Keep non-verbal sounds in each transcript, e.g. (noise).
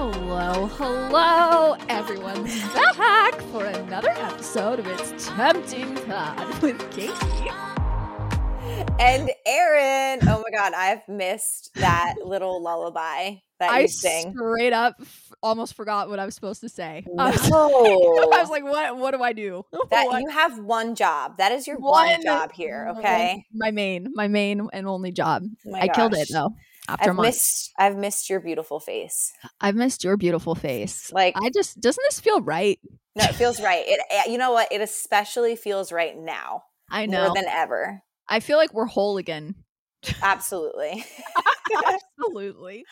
Hello, hello, everyone's back for another episode of It's Tempting Pod with Katie. And Erin, oh my god, I've missed that little lullaby that I you sing. straight up f- almost forgot what I was supposed to say. No. (laughs) I, was, (laughs) I was like, what What do I do? (laughs) that What? you have one job. That is your one, One- job here, okay? My main, my main and only job. Oh I killed it though. After I've months. missed I've missed your beautiful face. I've missed your beautiful face. Like I just doesn't this feel right? no, it feels right. It eh, you know what? It especially feels right now (laughs) I know. more than ever. I feel like we're whole again. Absolutely. (laughs) Absolutely.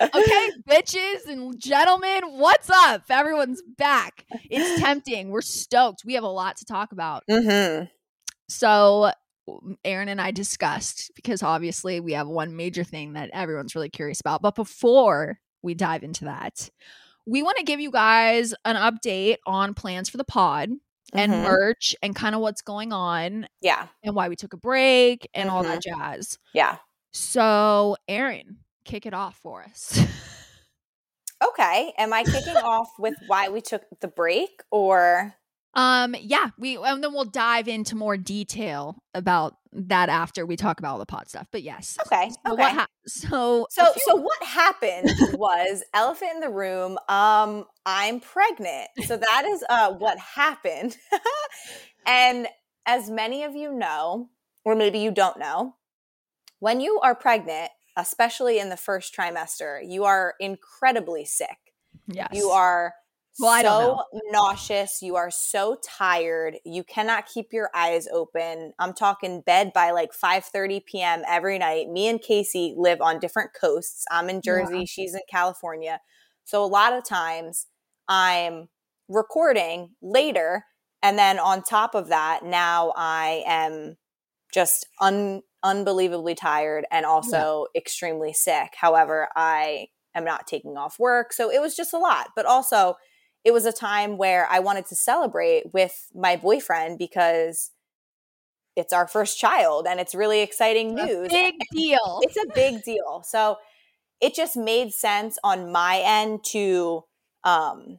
Okay, (laughs) bitches and gentlemen, what's up? Everyone's back. It's tempting. We're stoked. We have a lot to talk about. hmm So, Erin and I discussed because obviously we have one major thing that everyone's really curious about. But before we dive into that, we want to give you guys an update on plans for the pod and Mhm. merch and kind of what's going on Yeah. and why we took a break and all that jazz. Yeah. So, Erin, kick it off for us. (laughs) Okay. Am I kicking off with why we took the break or um, yeah, we and then we'll dive into more detail about that after we talk about all the pod stuff. But yes. Okay. So okay. what hap- so So few- so what happened was elephant in the room. Um, I'm pregnant. So that is uh what happened. (laughs) and as many of you know, or maybe you don't know, when you are pregnant, especially in the first trimester, you are incredibly sick. yes. You are Well, so nauseous. You are so tired. You cannot keep your eyes open. I'm talking bed by like 5:30 p.m. every night. Me and Kaci live on different coasts. I'm in Jersey, she's in California. So a lot of times I'm recording later and then on top of that, now I am just un- unbelievably tired and also extremely sick. However, I am not taking off work. So it was just a lot. But also, it was a time where I wanted to celebrate with my boyfriend because it's our first child and it's really exciting A news. big deal. It's a big deal. So it just made sense on my end to um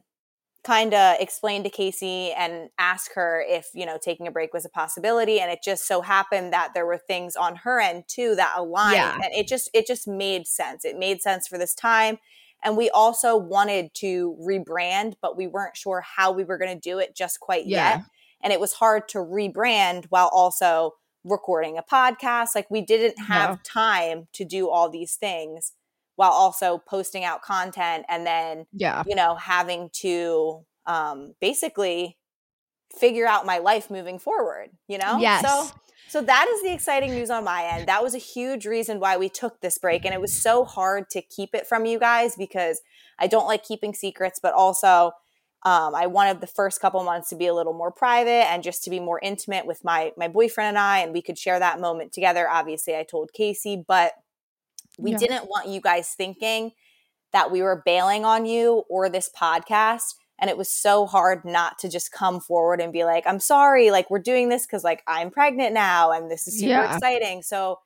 kind of explain to Kaci and ask her if, you know, taking a break was a possibility and it just so happened that there were things on her end too that aligned Yeah. and it just it just made sense. It made sense for this time and we also wanted to rebrand but we weren't sure how we were going to do it just quite Yeah. yet and it was hard to rebrand while also recording a podcast like we didn't have No. time to do all these things while also posting out content and then yeah. you know having to um basically figure out my life moving forward you know Yes. so so that is the exciting news on my end that was a huge reason why we took this break and it was so hard to keep it from you guys because i don't like keeping secrets but also um, I wanted the first couple months to be a little more private and just to be more intimate with my my boyfriend and I, and we could share that moment together. Obviously, I told Kaci, but we Yeah. didn't want you guys thinking that we were bailing on you or this podcast. And it was so hard not to just come forward and be like, I'm sorry, like we're doing this because like I'm pregnant now and this is super Yeah. exciting. So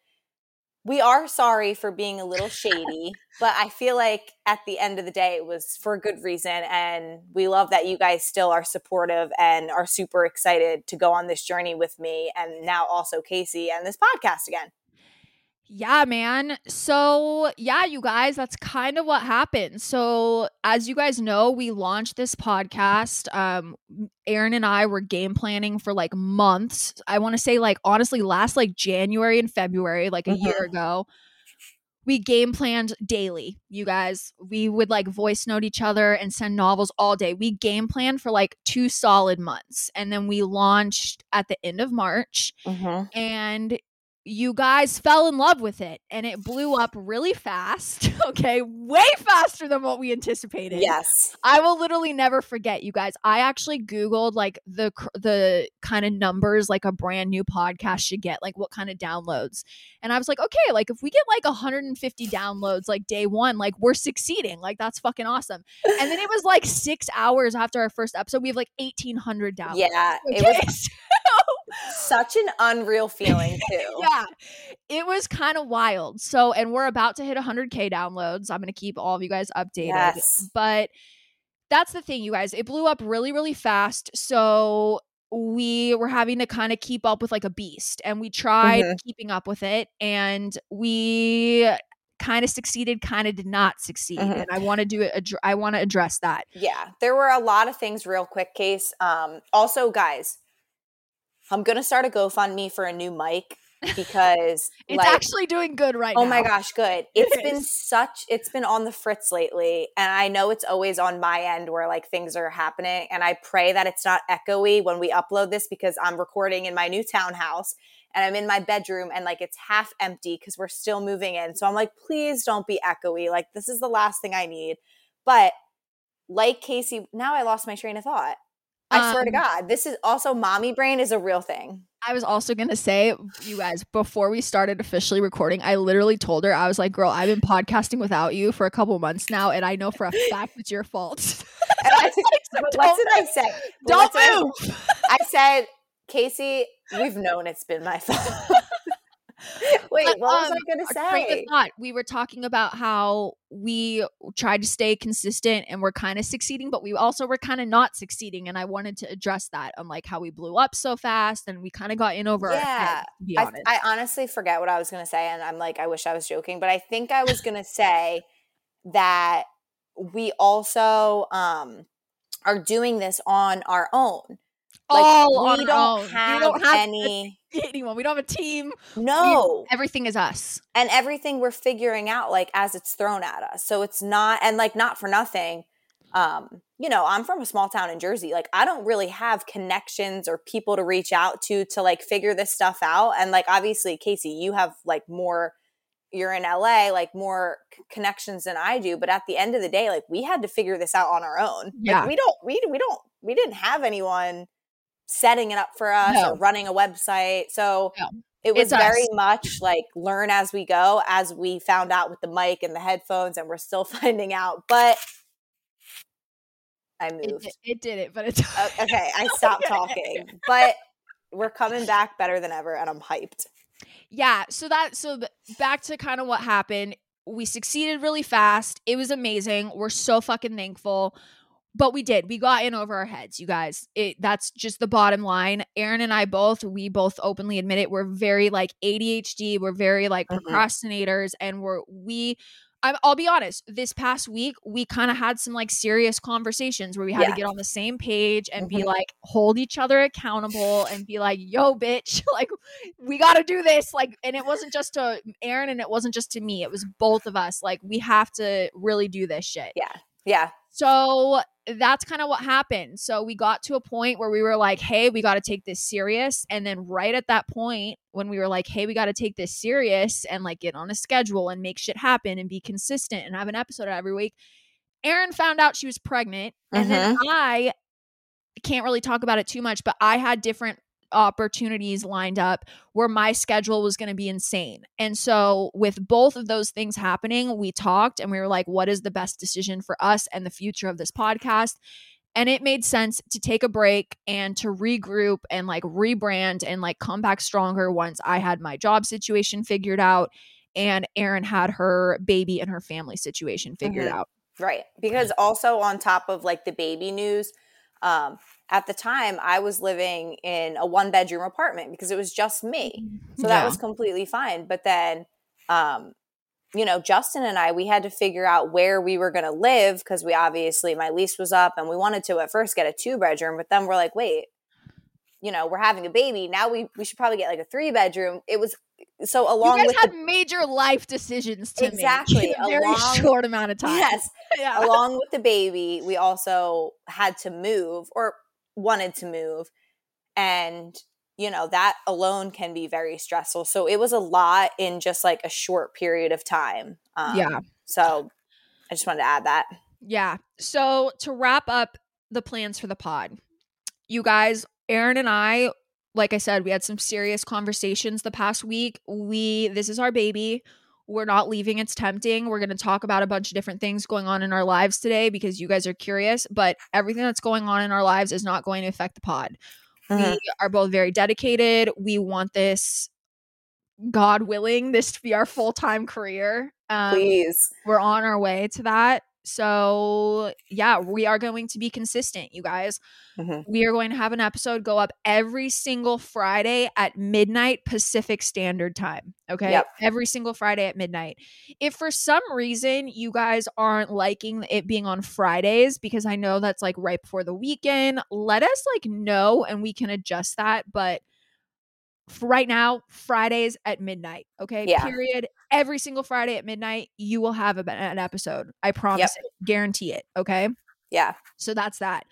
we are sorry for being a little shady, but I feel like at the end of the day, it was for a good reason. And we love that you guys still are supportive and are super excited to go on this journey with me and now also Kaci and this podcast again. Yeah, man. So, yeah, you guys, that's kind of what happened. So, as you guys know, we launched this podcast. Um Erin and I were game planning for like months. I want to say like honestly last like January and February, like a Mhm. year ago. We game planned daily. You guys, we would like voice note each other and send novels all day. We game planned for like 2 solid months. And then we launched at the end of March Mm-hmm. and you guys fell in love with it and it blew up really fast. (laughs) Okay, way faster than what we anticipated. Yes. I will literally never forget you guys. I actually googled like the the kind of numbers like a brand new podcast should get, like what kind of downloads. And I was like, okay, like if we get like 150 downloads like day 1, like we're succeeding. Like that's fucking awesome. And then it was like 6 hours after our first episode, we have like 1800 downloads. Yeah. It was (laughs) Such an unreal feeling (laughs) too. yeah. It was kind of wild. So, and we're about to hit 100k downloads. I'm going to keep all of you guys updated. Yes. But that's the thing, you guys. It blew up really, really fast. So we were having to kind of keep up with like a beast and we tried Mhm. keeping up with it and we kind of succeeded kind of did not succeed Mhm. and i want to do it addr- i want to address that Yeah, there were a lot of things real quick, Case. Um, also, guys, I'm gonna start a GoFundMe for a new mic because (laughs) it's like, actually doing good right oh now. Oh now my gosh, good. (laughs) It It's been is. such it's been on the fritz lately. And I know it's always on my end where like things are happening. And I pray that it's not echoey when we upload this because I'm recording in my new townhouse and I'm in my bedroom and like it's half empty because we're still moving in. So I'm like, please don't be echoey. Like this is the last thing I need. But like Kaci, now I lost my train of thought. I swear to Um, God, this is also mommy brain is a real thing. I was also gonna say, you guys, before we started officially recording, I literally told her I was like, "Girl, I've been podcasting without you for a couple months now, and I know for a fact it's your fault." (laughs) And I, So but don't what did I say? Don't I- move. I said, Kaci, we've known it's been my (laughs) fault. Wait, But, what was um, I going to Our train of say? thought. We were talking about how we tried to stay consistent and we're kind of succeeding, but we also were kind of not succeeding. And I wanted to address that on like how we blew up so fast and we kind of got in over our Yeah, head, I. I honestly forget what I was going to say, and I'm like, I wish I was joking, but I think I was going to say that we also um, are doing this on our own. Like All we don't own. We have don't have any. anyone. We don't have a team. We- No, everything is us. and everything we're figuring out like as it's thrown at us so it's not and like not for nothing um you know i'm from a small town in jersey like i don't really have connections or people to reach out to to like figure this stuff out and like obviously Kaci you have like more you're in la like more c- connections than i do but at the end of the day like we had to figure this out on our own Yeah. like we don't we, we don't we didn't have anyone setting it up for us No. or running a website. So No. it was very much like learn as we go as we found out with the mic and the headphones and we're still (laughs) finding out but i It, moved. did- it did it, but it's okay i (laughs) stopped talking but we're coming back better than ever and i'm hyped. Yeah so that so back to kind of what happened we succeeded really fast it was amazing we're so fucking thankful but we did we got in over our heads you guys it that's just the bottom line Erin and i both we both openly admit it we're very like adhd we're very like Mhm. procrastinators and we're we I'm, I'll be honest. This past week, we kind of had some like serious conversations where we had Yeah. to get on the same page and be Mhm. like, hold each other accountable and be like, "Yo, bitch, (laughs) like we got to do this." Like, and it wasn't just to Erin and it wasn't just to me. It was both of us. Like, we have to really do this shit. Yeah. Yeah So that's kind of what happened. So we got to a point where we were like, hey, we got to take this serious. And then right at that point, when we were like, hey, we got to take this serious and like get on a schedule and make shit happen and be consistent and have an episode every week, Erin found out she was pregnant. And then mm-hmm. I can't really talk about it too much, but I had different opportunities lined up where my schedule was going to be insane. And so, with both of those things happening, we talked and we were like, what is the best decision for us and the future of this podcast? And it made sense to take a break and to regroup and like rebrand and like come back stronger once I had my job situation figured out and Erin had her baby and her family situation figured Mhm. out. right because also on top of like the baby news um at the time i was living in a one bedroom apartment because it was just me So that Yeah. was completely fine. But then, um, you know, Justin and I, we had to figure out where we were going to live because we obviously, my lease was up and we wanted to at first get a two bedroom, but then we're like, wait, you know, we're having a baby. Now we, we should probably get like a three bedroom. It was so along you with guys had the, major life decisions to Exactly, make in a very along- short amount of time. yes, (laughs) yeah. along with the baby, we also had to move or wanted to move. And, you know, that alone can be very stressful. So it was a lot in just like a short period of time. Um, yeah. So I just wanted to add that. Yeah. So to wrap up the plans for the pod, you guys, Erin and I, like I said, we had some serious conversations the past week. We this is our baby. We're not leaving. It's tempting. We're going to talk about a bunch of different things going on in our lives today because you guys are curious, but everything that's going on in our lives is not going to affect the pod. Mhm. We are both very dedicated. We want this, God willing, this to be our full time career. Um, Please. we're on our way to that. So, yeah, we are going to be consistent, you guys. Mhm. We are going to have an episode go up every single Friday at midnight Pacific Standard Time. Okay. Yep. Every single Friday at midnight. If for some reason you guys aren't liking it being on Fridays, because I know that's like right before the weekend, let us like know and we can adjust that. But right now, Fridays at midnight. Okay. Yeah. Period. Every single Friday at midnight, you will have a, an episode. I promise it. Guarantee it. Okay. Yeah. So that's that.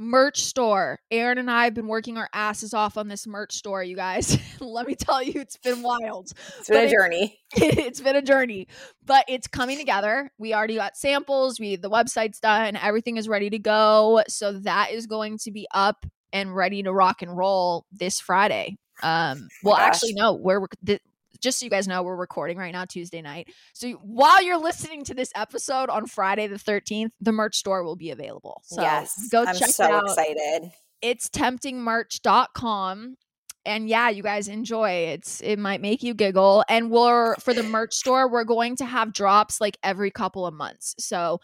Merch store. Aaron and I have been working our asses off on this merch store, you guys. (laughs) Let me tell you, it's been wild. It's been But a it- journey. (laughs) it's been a journey, but it's coming together. We already got samples, we the website's done, everything is ready to go. So that is going to be up and ready to rock and roll this Friday. Um well gosh. actually no, we're just so you guys know, we're recording right now Tuesday night. So while you're listening to this episode on Friday the 13th, the merch store will be available. So yes. go I'm check so it out excited. it's temptingmerch.com and yeah you guys enjoy it's it might make you giggle and we're for the merch store we're going to have drops like every couple of months so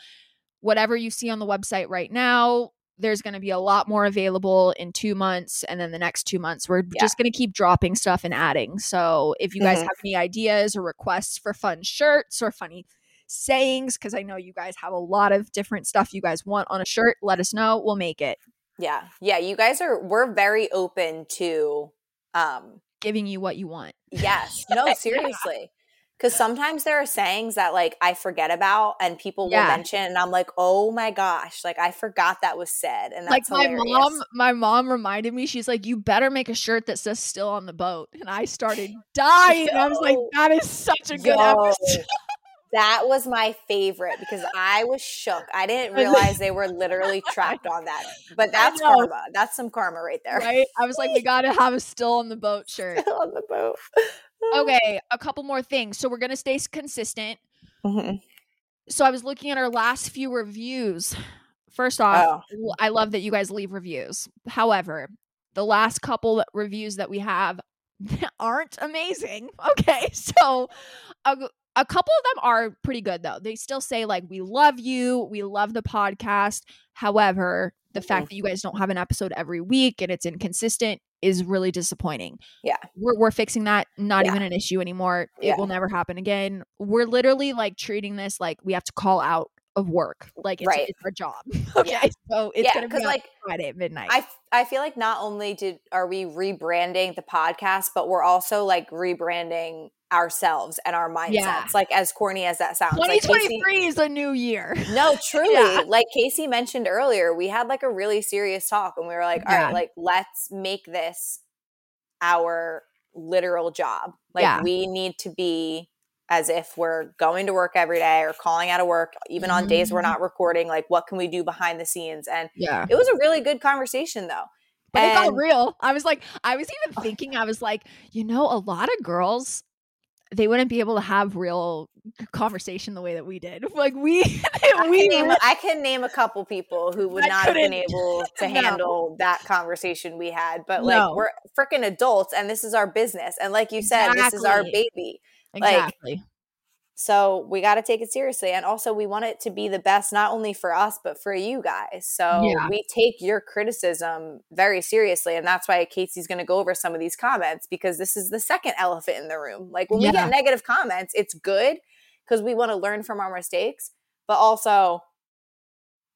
whatever you see on the website right now there's going to be a lot more available in two months and then the next two months we're Yeah. just going to keep dropping stuff and adding so if you guys Mhm. have any ideas or requests for fun shirts or funny sayings because i know you guys have a lot of different stuff you guys want on a shirt let us know we'll make it Yeah. Yeah. You guys are, we're very open to, um, giving you what you want yes. No, (laughs) seriously. Because sometimes there are sayings that like I forget about and people will mention, and I'm like, oh my gosh, like I forgot that was said. And like that's my hilarious. mom my mom reminded me she's like you better make a shirt that says still on the boat and i started dying i was like that is such a good Yo, episode That was my favorite because I was shook. I didn't realize they were literally (laughs) trapped on that. But that's karma. That's some karma right there. right i was like we (laughs) gotta have a still on the boat shirt Still on the boat. Okay a couple more things. So we're gonna stay consistent. Mhm. so i was looking at our last few reviews. First off Oh. i love that you guys leave reviews. However the last couple reviews that we have (laughs) aren't amazing. (laughs) Okay so a, a couple of them are pretty good though. They still say like we love you. We love the podcast. However the fact Mhm. that you guys don't have an episode every week and it's inconsistent is really disappointing Yeah. we're, we're fixing that not Yeah. even an issue anymore it Yeah. will never happen again we're literally like treating this like we have to call out of work like it's, Right. it's our job (laughs) (laughs) okay Yeah. so it's yeah, gonna be like friday at midnight I feel like not only did are we rebranding the podcast, but we're also like rebranding ourselves and our mindsets. Yeah. Like as corny as that sounds, like Kaci, 2023 is a new year no, (laughs) truly, Yeah. like Kaci mentioned earlier, we had like a really serious talk, and we were like, all Yeah. right, like let's make this our literal job. Like we need to be as if we're going to work every day or calling out of work, even on days we're Mhm. not recording. Like, what can we do behind the scenes? And yeah it was a really good conversation, though. But it got real. I was like, I was even thinking, I was like, you know, a lot of girls, they wouldn't be able to have real conversation the way that we did. (laughs) Like we, I we can, name, I can name a couple people who (laughs) would That not have been able (laughs) to No. handle that conversation we had. But like, No. we're freaking adults, and this is our business. And like you said, this is our Exactly. baby. like, exactly. So we got to take it seriously. And also, we want it to be the best, not only for us, but for you guys. So Yeah. we take your criticism very seriously. And that's why Kaci's going to go over some of these comments because this is the second elephant in the room. Like when we get negative comments, it's good because we want to learn from our mistakes, but also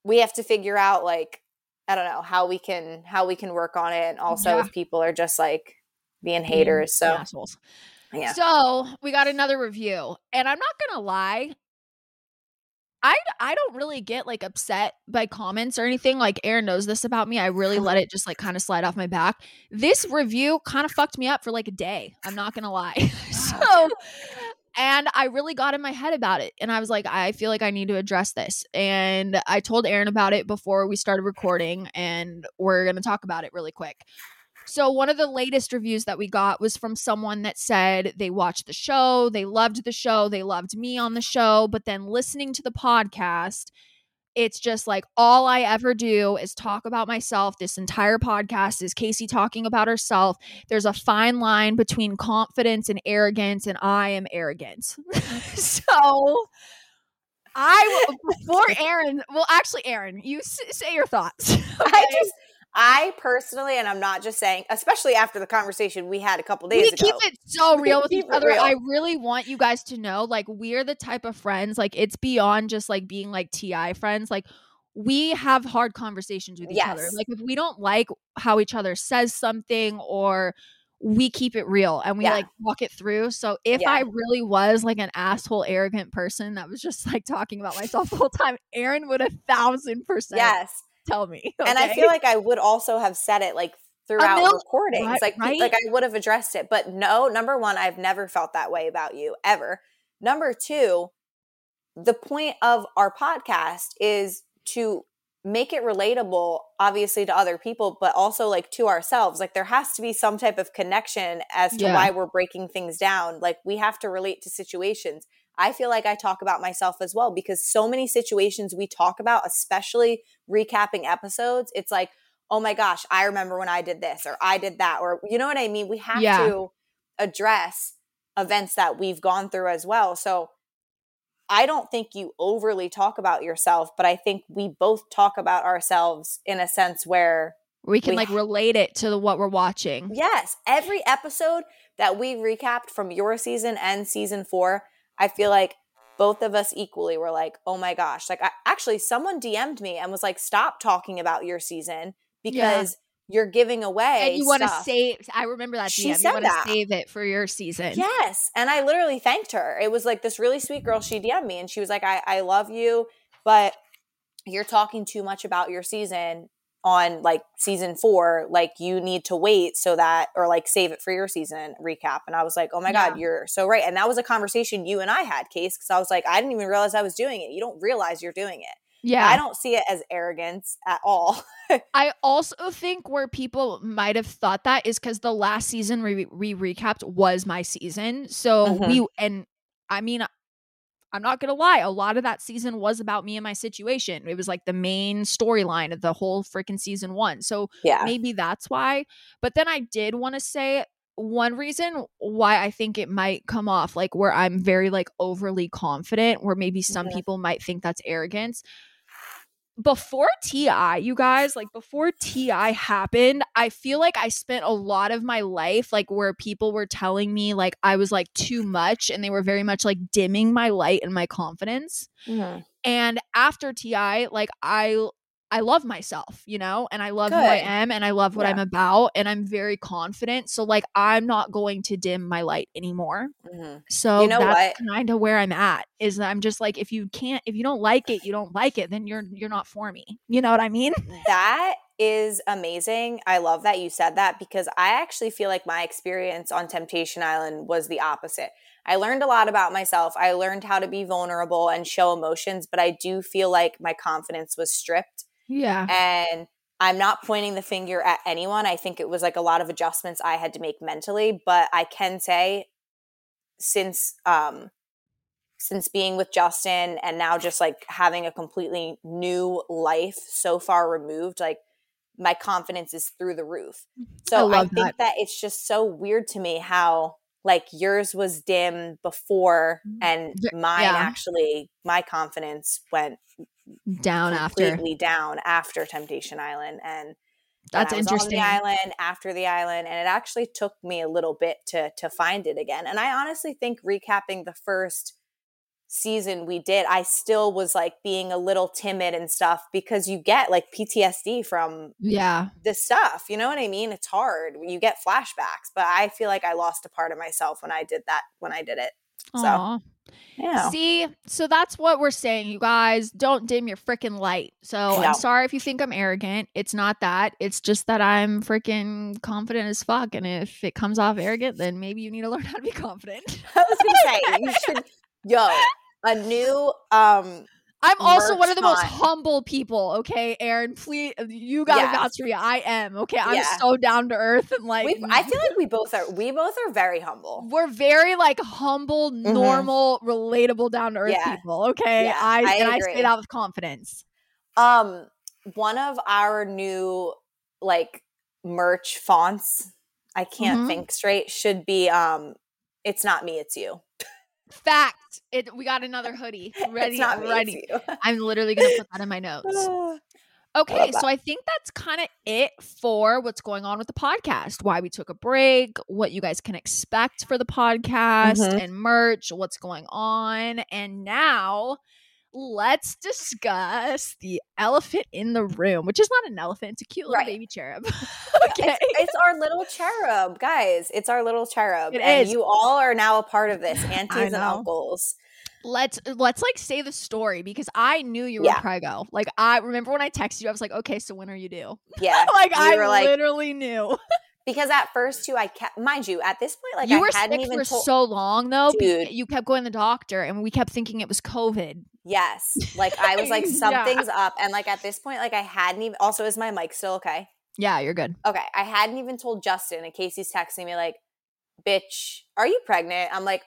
we have to figure out, like, I don't know how we can how we can work on it and also Yeah. if people are just like being Being haters so assholes. Yeah So we got another review, and I'm not gonna lie. I, I don't really get like upset by comments or anything. Like Erin knows this about me. I really uh-huh. let it just like kind of slide off my back. This review kind of fucked me up for like a day. I'm not gonna lie. (laughs) so, (laughs) and I really got in my head about it, and I was like, I feel like I need to address this. And I told Erin about it before we started recording, and we're gonna talk about it really quick. So one of the latest reviews that we got was from someone that said they watched the show, they loved the show, they loved me on the show, but then listening to the podcast, it's just like all I ever do is talk about myself. This entire podcast is Kaci talking about herself. There's a fine line between confidence and arrogance, and I am arrogant. (laughs) so I before (laughs) Erin. Well, actually, Erin, you s- say your thoughts. Okay? I just I personally, and I'm not just saying, especially after the conversation we had a couple days we ago. We keep it so real with each other. I really want you guys to know, like, we're the type of friends, like, it's beyond just like being like TI friends. Like, we have hard conversations with each other. Like, if we don't like how each other says something or we keep it real and we Yeah. like walk it through. So if Yeah. I really was like an asshole, arrogant person that was just like talking about myself the whole time, Erin would a thousand percent yes. Tell me. (laughs) And I feel like I would also have said it like throughout mil- recordings. right- like right? like I would have addressed it. But no, number one, I've never felt that way about you ever. Number two, the point of our podcast is to make it relatable obviously to other people but also like to ourselves like there has to be some type of connection as to Yeah. why we're breaking things down like we have to relate to situations i feel like i talk about myself as well because so many situations we talk about especially recapping episodes it's like oh my gosh i remember when i did this or i did that or you know what i mean we have Yeah. to address events that we've gone through as well so I don't think you overly talk about yourself, but I think we both talk about ourselves in a sense where, we can we like ha- relate it to the, what we're watching. yes, every episode that we recapped from your season and season four, I feel like both of us equally were like, oh my gosh. Like, I, actually, someone DM'd me and was like, stop talking about your season because you're giving away. and you want to stuff." save i remember that She DM. you said to that. save it for your season Yes. And I literally thanked her. It was like this really sweet girl. She DM'd me and she was like, I, I love you, but you're talking too much about your season on like season four. Like you need to wait so that, or like save it for your season recap. And I was like, oh my God, you're so right. And that was a conversation you and I had, Case, because I was like, I didn't even realize I was doing it. You don't realize you're doing it. yeah I don't see it as arrogance at all. (laughs) I also think where people might have thought that is because the last season we, we recapped was my season so Mhm. we and i mean i'm not gonna lie a lot of that season was about me and my situation it was like the main storyline of the whole freaking season one so yeah. maybe that's why. But then I did want to say one reason why I think it might come off like where I'm very like overly confident, where maybe some Mhm. people might think that's arrogance. Before TI, you guys, like before TI happened, I feel like I spent a lot of my life like where people were telling me like I was like too much and they were very much like dimming my light and my confidence. Mhm. And after TI, like I I love myself, you know, and I love who I am and I love what Yeah. I'm about and I'm very confident. So like I'm not going to dim my light anymore. Mhm. So You know that's what? kind of where I'm at. Is that I'm just like if you can't if you don't like it, you don't like it, then you're you're not for me. You know what I mean? That is amazing. I love that you said that because I actually feel like my experience on Temptation Island was the opposite. I learned a lot about myself. I learned how to be vulnerable and show emotions, but I do feel like my confidence was stripped. Yeah. And I'm not pointing the finger at anyone. I think it was like a lot of adjustments I had to make mentally, but I can say since um since being with Justin and now just like having a completely new life so far removed, like my confidence is through the roof. So I, love think that. that it's just so weird to me how like yours was dim before and mine yeah. actually my confidence went Down after. completely down after Temptation Island and That's when I was interesting. On the island after the island, and it actually took me a little bit to to find it again. And I honestly think recapping the first season we did, I still was like being a little timid and stuff because you get like PTSD from Yeah. this stuff. You know what I mean? It's hard. You get flashbacks, but I feel like I lost a part of myself when I did that. When I did it, So, Aw. Yeah. See, so that's what we're saying, you guys. Don't dim your freaking light. So No. I'm sorry if you think I'm arrogant. It's not that. It's just that I'm freaking confident as fuck. And if it comes off arrogant, then maybe you need to learn how to be confident. (laughs) I was gonna say you should. Yo, a new um I'm also one of the most humble people. Okay, Erin, please, you gotta Yes. vouch for me. I am. Okay, I'm Yeah. so down to earth and like. we I feel like we both are we both are very humble. we're very like humble, normal, relatable, down to earth Mm-hmm. Yeah. people. Okay, Yeah, I, I and I agree. say that with confidence. Um, one of our new like merch fonts, I can't Mhm. think straight, should be um it's not me, it's you. (laughs) Fact. It we got another hoodie. (laughs) Ready. it's not me, ready. I'm literally gonna put that in my (laughs) notes. Okay, love that. so I think that's kind of it for what's going on with the podcast. Why we took a break, what you guys can expect for the podcast Mhm. and merch, what's going on. And now let's discuss the elephant in the room, which is not an elephant, it's a cute little Right. baby cherub. (laughs) (laughs) okay. It's our little cherub, guys. It's our little cherub. It and is. you all are now a part of this, (laughs) aunties and uncles. Let's let's like say the story because I knew you were Yeah. prego. Like I remember when I texted you, I was like, okay, so when are you due? Yeah. like I like literally knew. Because at first too, I kept mind you, at this point, like you I were hadn't sick even for told so long though. Dude. You kept going to the doctor, and we kept thinking it was COVID. Yes. Like I was like, (laughs) Yeah. something's up. And like at this point, like I hadn't even also is my mic still okay? Yeah, you're good. Okay. I hadn't even told Justin in case he's texting me like, bitch, are you pregnant? I'm like,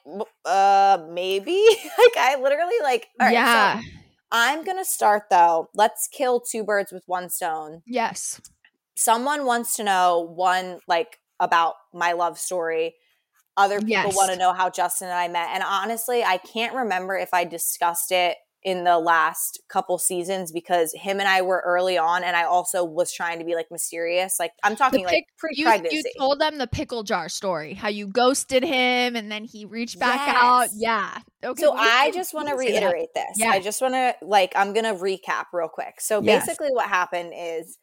uh, maybe. (laughs) like I literally like all right, yeah. so I'm gonna start though. Let's kill two birds with one stone. yes. Someone wants to know one like about my love story. Other people Yes. want to know how Justin and I met. And honestly, I can't remember if I discussed it in the last couple seasons because him and I were early on and I also was trying to be like mysterious. Like I'm talking like pic- You, pre-pregnancy. you told them the pickle jar story, how you ghosted him and then he reached back out. Yeah. Okay. so I just want to can say that. reiterate this. Yeah. I just want to like I'm to recap real quick. So Yes. basically what happened is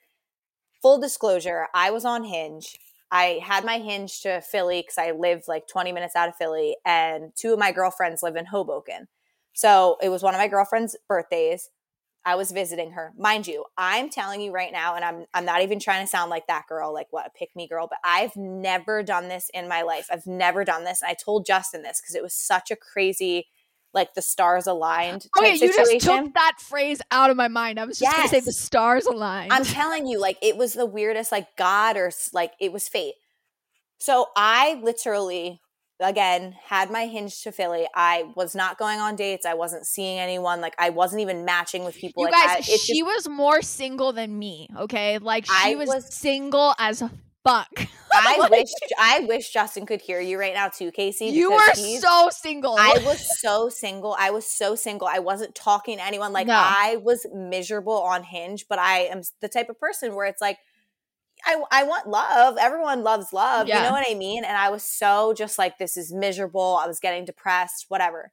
full disclosure, I was on Hinge. I had my Hinge to Philly cuz I lived like 20 minutes out of Philly and two of my girlfriends live in Hoboken. So it was one of my girlfriend's birthdays. I was visiting her. Mind you, I'm telling you right now and I'm I'm not even trying to sound like that girl, like what a pick me girl, but I've never done this in my life. I've never done this. And I told Justin this cuz it was such a crazy like the stars aligned Oh Okay, you just took that phrase out of my mind. I was just gonna say the stars aligned. I'm telling you, like it was the weirdest, like God or like it was fate. So I literally, again, had my hinge to Philly. I was not going on dates. I wasn't seeing anyone. Like I wasn't even matching with people. you like guys, I, she just- was more single than me. Okay, like she I was, was- single as fuck. (laughs) I Like, wish I wish Justin could hear you right now too, Kaci. you were so single. I (laughs) was so single. I was so single. I wasn't talking to anyone. Like No. I was miserable on Hinge, but I am the type of person where it's like I I want love. Everyone loves love. You know what I mean? And I was so just like this is miserable. I was getting depressed, whatever.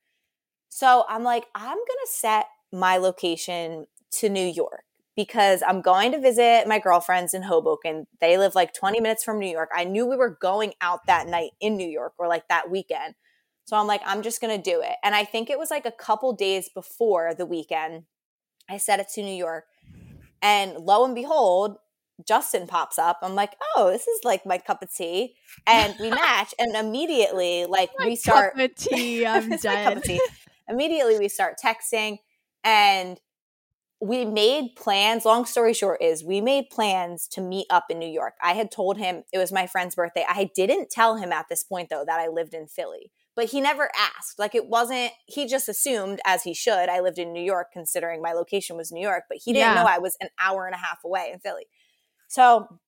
So I'm like I'm going to set my location to New York because I'm going to visit my girlfriends in Hoboken. They live like 20 minutes from New York. I knew we were going out that night in New York or like that weekend. So I'm like, I'm just going to do it. And I think it was like a couple days before the weekend, I set it to New York. And lo and behold, Justin pops up. I'm like, oh, this is like my cup of tea. And we (laughs) match. And immediately, like, My we start. cup of tea. I'm (laughs) It's my cup of tea. Immediately, we start texting. And we made plans. Long story short, is we made plans to meet up in New York. I had told him it was my friend's birthday. I didn't tell him at this point, though, that I lived in Philly but he never asked. Like it wasn't, he just assumed, as he should, I lived in New York, considering my location was New York, but he didn't Yeah. know I was an hour and a half away in Philly. So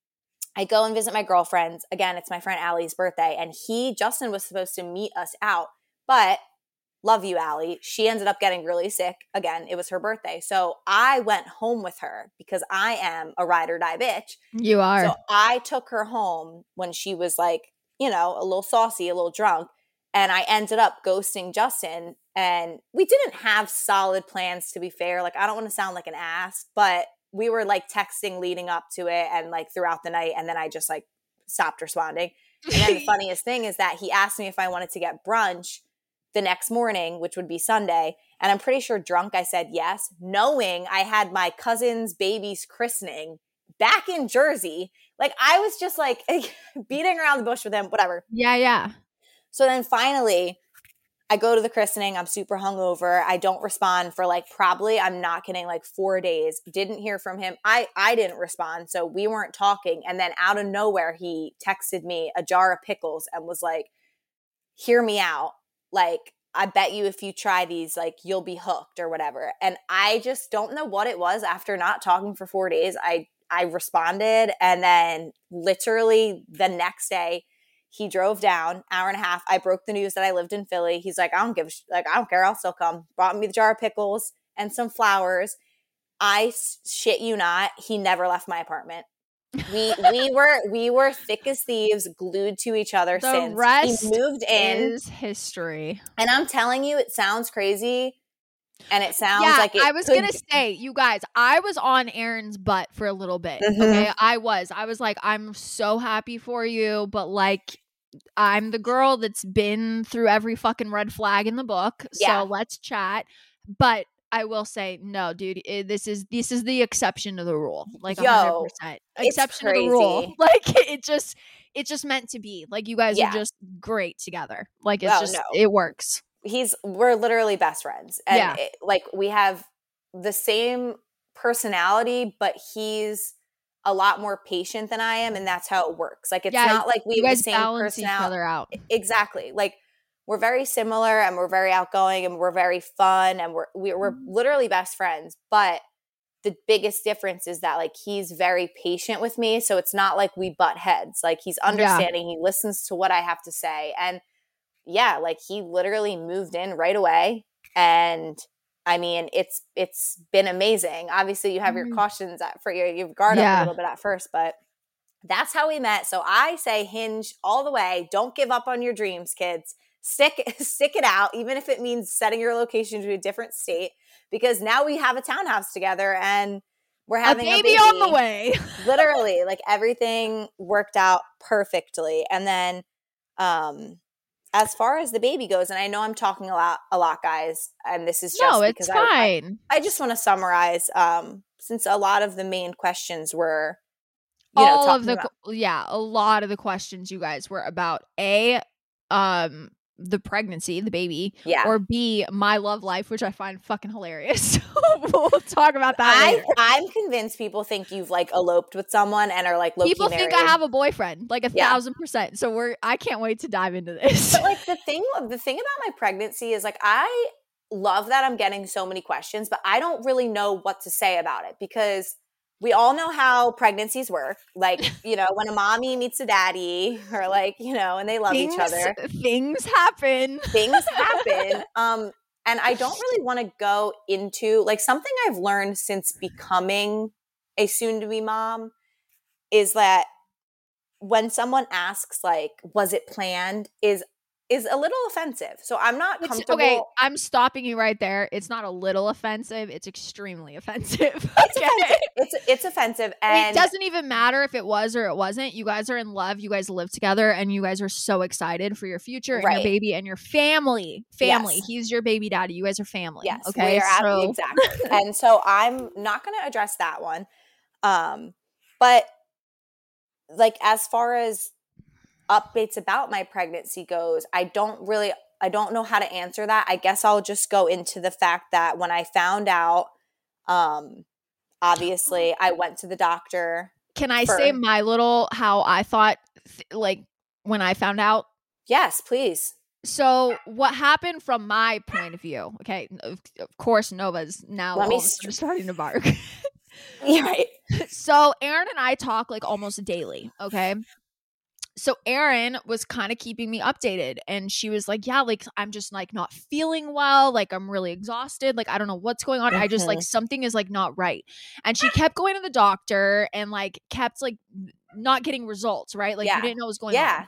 I go and visit my girlfriends. Again, it's my friend Allie's birthday, and he, Justin, was supposed to meet us out, but love you, Allie. She ended up getting really sick. Again, it was her birthday. So I went home with her because I am a ride or die bitch. You are. So I took her home when she was like, you know, a little saucy, a little drunk. And I ended up ghosting Justin. And we didn't have solid plans, to be fair. Like, I don't want to sound like an ass, but we were like texting leading up to it and like throughout the night. And then I just like stopped responding. And then the (laughs) funniest thing is that he asked me if I wanted to get brunch the next morning, which would be Sunday. And I'm pretty sure drunk, I said yes, knowing I had my cousin's baby's christening back in Jersey. Like I was just like (laughs) beating around the bush with him, whatever. yeah, yeah. So then finally, I go to the christening. I'm super hungover. I don't respond for like probably I'm not kidding like four days. Didn't hear from him. I I didn't respond, so we weren't talking. And then out of nowhere, he texted me a jar of pickles and was like, "Hear me out. Like I bet you if you try these, like you'll be hooked or whatever. And I just don't know what it was after not talking for four days. I I responded and then literally the next day he drove down hour and a half. I broke the news that I lived in Philly. He's like, I don't give sh- like I don't care. I'll still come. Brought me the jar of pickles and some flowers. I shit you not. He never left my apartment we we were we were thick as thieves, glued to each other the since rest he moved in. Is history. And I'm telling you, it sounds crazy. And it sounds yeah, like it I was could gonna say, you guys, I was on Erin's butt for a little bit. Mhm. Okay, I was. I was like, I'm so happy for you, but like, I'm the girl that's been through every fucking red flag in the book. Yeah. So let's chat. But I will say, no, dude, eh, this is this is the exception to the rule. Like, Yo, hundred percent it's exception to the rule. (laughs) Like, it just it's just meant to be. Like, you guys Yeah. are just great together. Like, it's Oh, just no. it works. he's we're literally best friends. And Yeah. it, like we have the same personality, but he's a lot more patient than I am, and that's how it works. Like it's Yeah, not like we have the same balance each personality. other out. exactly like we're very similar and we're very outgoing and we're very fun and we're we- we're Mm-hmm. literally best friends but the biggest difference is that like he's very patient with me so it's not like we butt heads like he's understanding he listens to what i have to say and yeah like he literally moved in right away and i mean it's it's been amazing obviously you have your Mhm. cautions at, for your your guard Yeah. up a little bit at first but that's how we met. So I say hinge all the way. Don't give up on your dreams, kids. Stick (laughs) stick it out, even if it means setting your location to a different state. Because now we have a townhouse together and we're A having baby, a baby on the way. (laughs) Literally, like everything worked out perfectly. And then um as far as the baby goes, and I know I'm talking a lot a lot, guys, and this is just no, it's because I- I, fine. I just want to summarize um since a lot of the main questions were you know, All of the about- yeah, a lot of the questions you guys were about a um the pregnancy, the baby, yeah. or B my love life, which I find fucking hilarious. (laughs) we'll talk about that I. I'm convinced people think you've like eloped with someone and are like People think I have a boyfriend, like a Yeah. thousand percent. So we're I can't wait to dive into this. But like the thing, the thing about my pregnancy is like I love that I'm getting so many questions, but I don't really know what to say about it because we all know how pregnancies work. Like you know, when a mommy meets a daddy, (laughs) or like you know, and they love things, each other, Things happen. things (laughs) happen. Um, and I don't really want to go into like something I've learned since becoming a soon to be mom is that when someone asks like was it planned is is a little offensive. So I'm not It's, comfortable. okay, I'm stopping you right there. It's not a little offensive. It's extremely (laughs) offensive. (laughs) It's okay? offensive. It's it's offensive and it doesn't even matter if it was or it wasn't. You guys are in love. You guys live together, and you guys are so excited for your future and Right. your baby and your family. Family. Yes. He's your baby daddy. You guys are family. Yes, Okay. so exactly. (laughs) and so I'm not going to address that one. Um, but like as far as updates about my pregnancy goes, I don't really I don't know how to answer that. I guess I'll just go into the fact that when I found out um obviously (gasps) I went to the doctor. can I for- say my little how I thought th- like when I found out? Yes, please. So what happened from my point of view? Okay, of, of course Nova's now Let me all of a sudden starting to (laughs) bark. You're right. so Erin and I talk like almost daily, okay? So Erin was kind of keeping me updated and she was like, "Yeah, like I'm just like not feeling well, like I'm really exhausted, like I don't know what's going on. I just like uh-huh. something is like not right." And she (laughs) kept going to the doctor and like kept like not getting results, right? Like Yeah. you didn't know what was going on.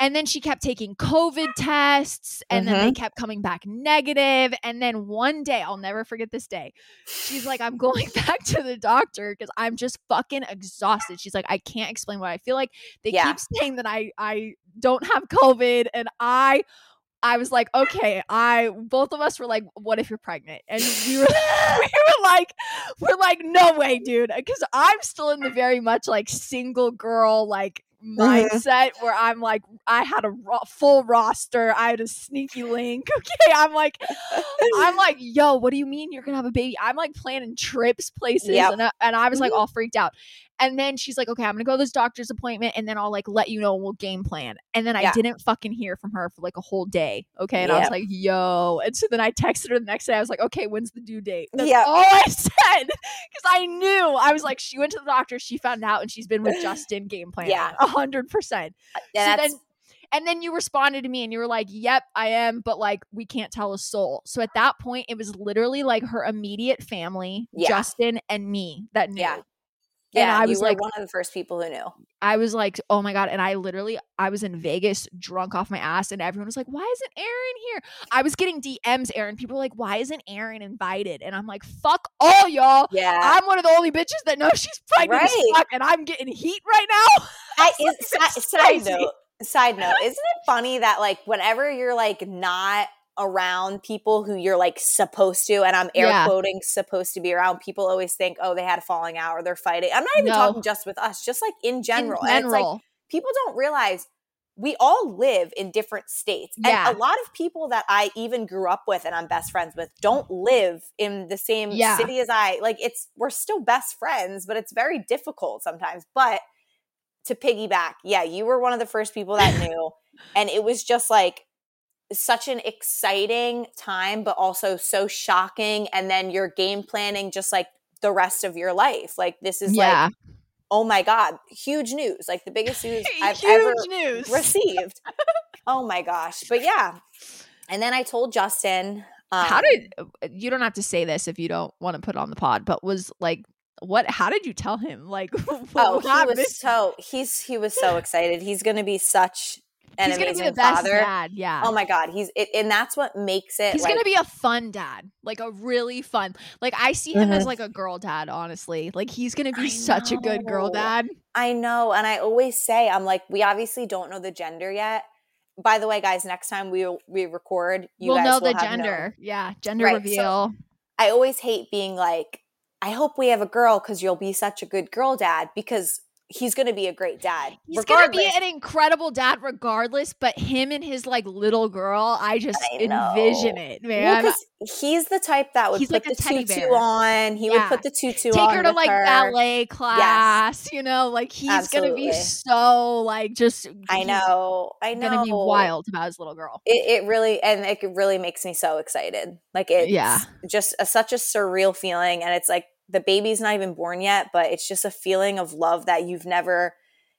And then she kept taking COVID tests and then they mm-hmm. kept coming back negative. And then one day, I'll never forget this day. She's like, I'm going (laughs) back to the doctor because I'm just fucking exhausted. She's like, I can't explain what I feel like. They Yeah. keep saying that I I don't have COVID. And I I was like, okay, I both of us were like, what if you're pregnant? And we were (laughs) we (laughs) were like, we're like, no way, dude. Cause I'm still in the very much like single girl, like mindset where I'm like, I had a ro- full roster. I had a sneaky link. (laughs) Okay. I'm like, I'm like, yo, what do you mean you're gonna have a baby? I'm like planning trips, places, Yep. and, I, and I was like Mhm. all freaked out. And then she's like, okay, I'm gonna go to this doctor's appointment and then I'll like let you know and we'll game plan. And then I Yeah. didn't fucking hear from her for like a whole day. Okay. And I was like, yo. And so then I texted her the next day. I was like, okay, when's the due date? That's Yeah. all I (laughs) said. Cause I knew. I was like, she went to the doctor, she found out, and she's been with (laughs) Justin game plan. Yeah. A hundred percent. Uh, and So then and then you responded to me and you were like, Yep, I am, but like we can't tell a soul. So at that point, it was literally like her immediate family, Yeah. Justin and me that knew. Yeah. And yeah, I you was were like, one of the first people who knew. I was like, oh my God. And I literally, I was in Vegas drunk off my ass, and everyone was like, why isn't Erin here? I was getting DMs, Erin. People were like, why isn't Erin invited? And I'm like, fuck all y'all. Yeah. I'm one of the only bitches that knows she's pregnant as Right. fuck, and I'm getting heat right now. (laughs) I, is, like, si- "That's side note, side note, isn't it funny that like whenever you're like not around people who you're like supposed to, and I'm air Yeah. quoting supposed to be around, people always think, oh, they had a falling out or they're fighting. I'm not even No. talking just with us, just like in general. In And it's like people don't realize we all live in different states. Yeah. And a lot of people that I even grew up with and I'm best friends with don't live in the same Yeah. city as I. Like it's we're still best friends, but it's very difficult sometimes. But to piggyback, yeah, you were one of the first people that knew. and it was just like such an exciting time, but also so shocking. And then you're game planning just like the rest of your life. Like this is yeah. like, oh my God, huge news. Like the biggest news (laughs) I've ever news. received. (laughs) oh my gosh. But yeah. And then I told Justin. Um, how did you don't have to say this if you don't want to put it on the pod, but was like what how did you tell him? Like (laughs) Oh, what he was so he's he was so excited. He's gonna be such an he's gonna be the best father. dad, yeah. Oh my god, he's it, and that's what makes it. He's like, gonna be a fun dad, like a really fun. Like I see him as Mhm. like a girl dad, honestly. Like he's gonna be I such a good girl dad. I know, and I always say, I'm like, we obviously don't know the gender yet. By the way, guys, next time we we record, you we'll guys know the have known. gender. Yeah, gender Right, so- reveal. I always hate being like, I hope we have a girl because you'll be such a good girl dad because he's going to be a great dad. He's gonna be an incredible dad regardless, but him and his like little girl, I just I envision it, Well, he's the type that would He's put like the tutu bear. on. He Yeah. would put the tutu Take on. Take her to like her. ballet class, you know, like he's gonna be so like just I know. I know. gonna be wild about his little girl. It, it really and it really makes me so excited. Like it's Yeah. just a, such a surreal feeling, and it's like the baby's not even born yet, but it's just a feeling of love that you've never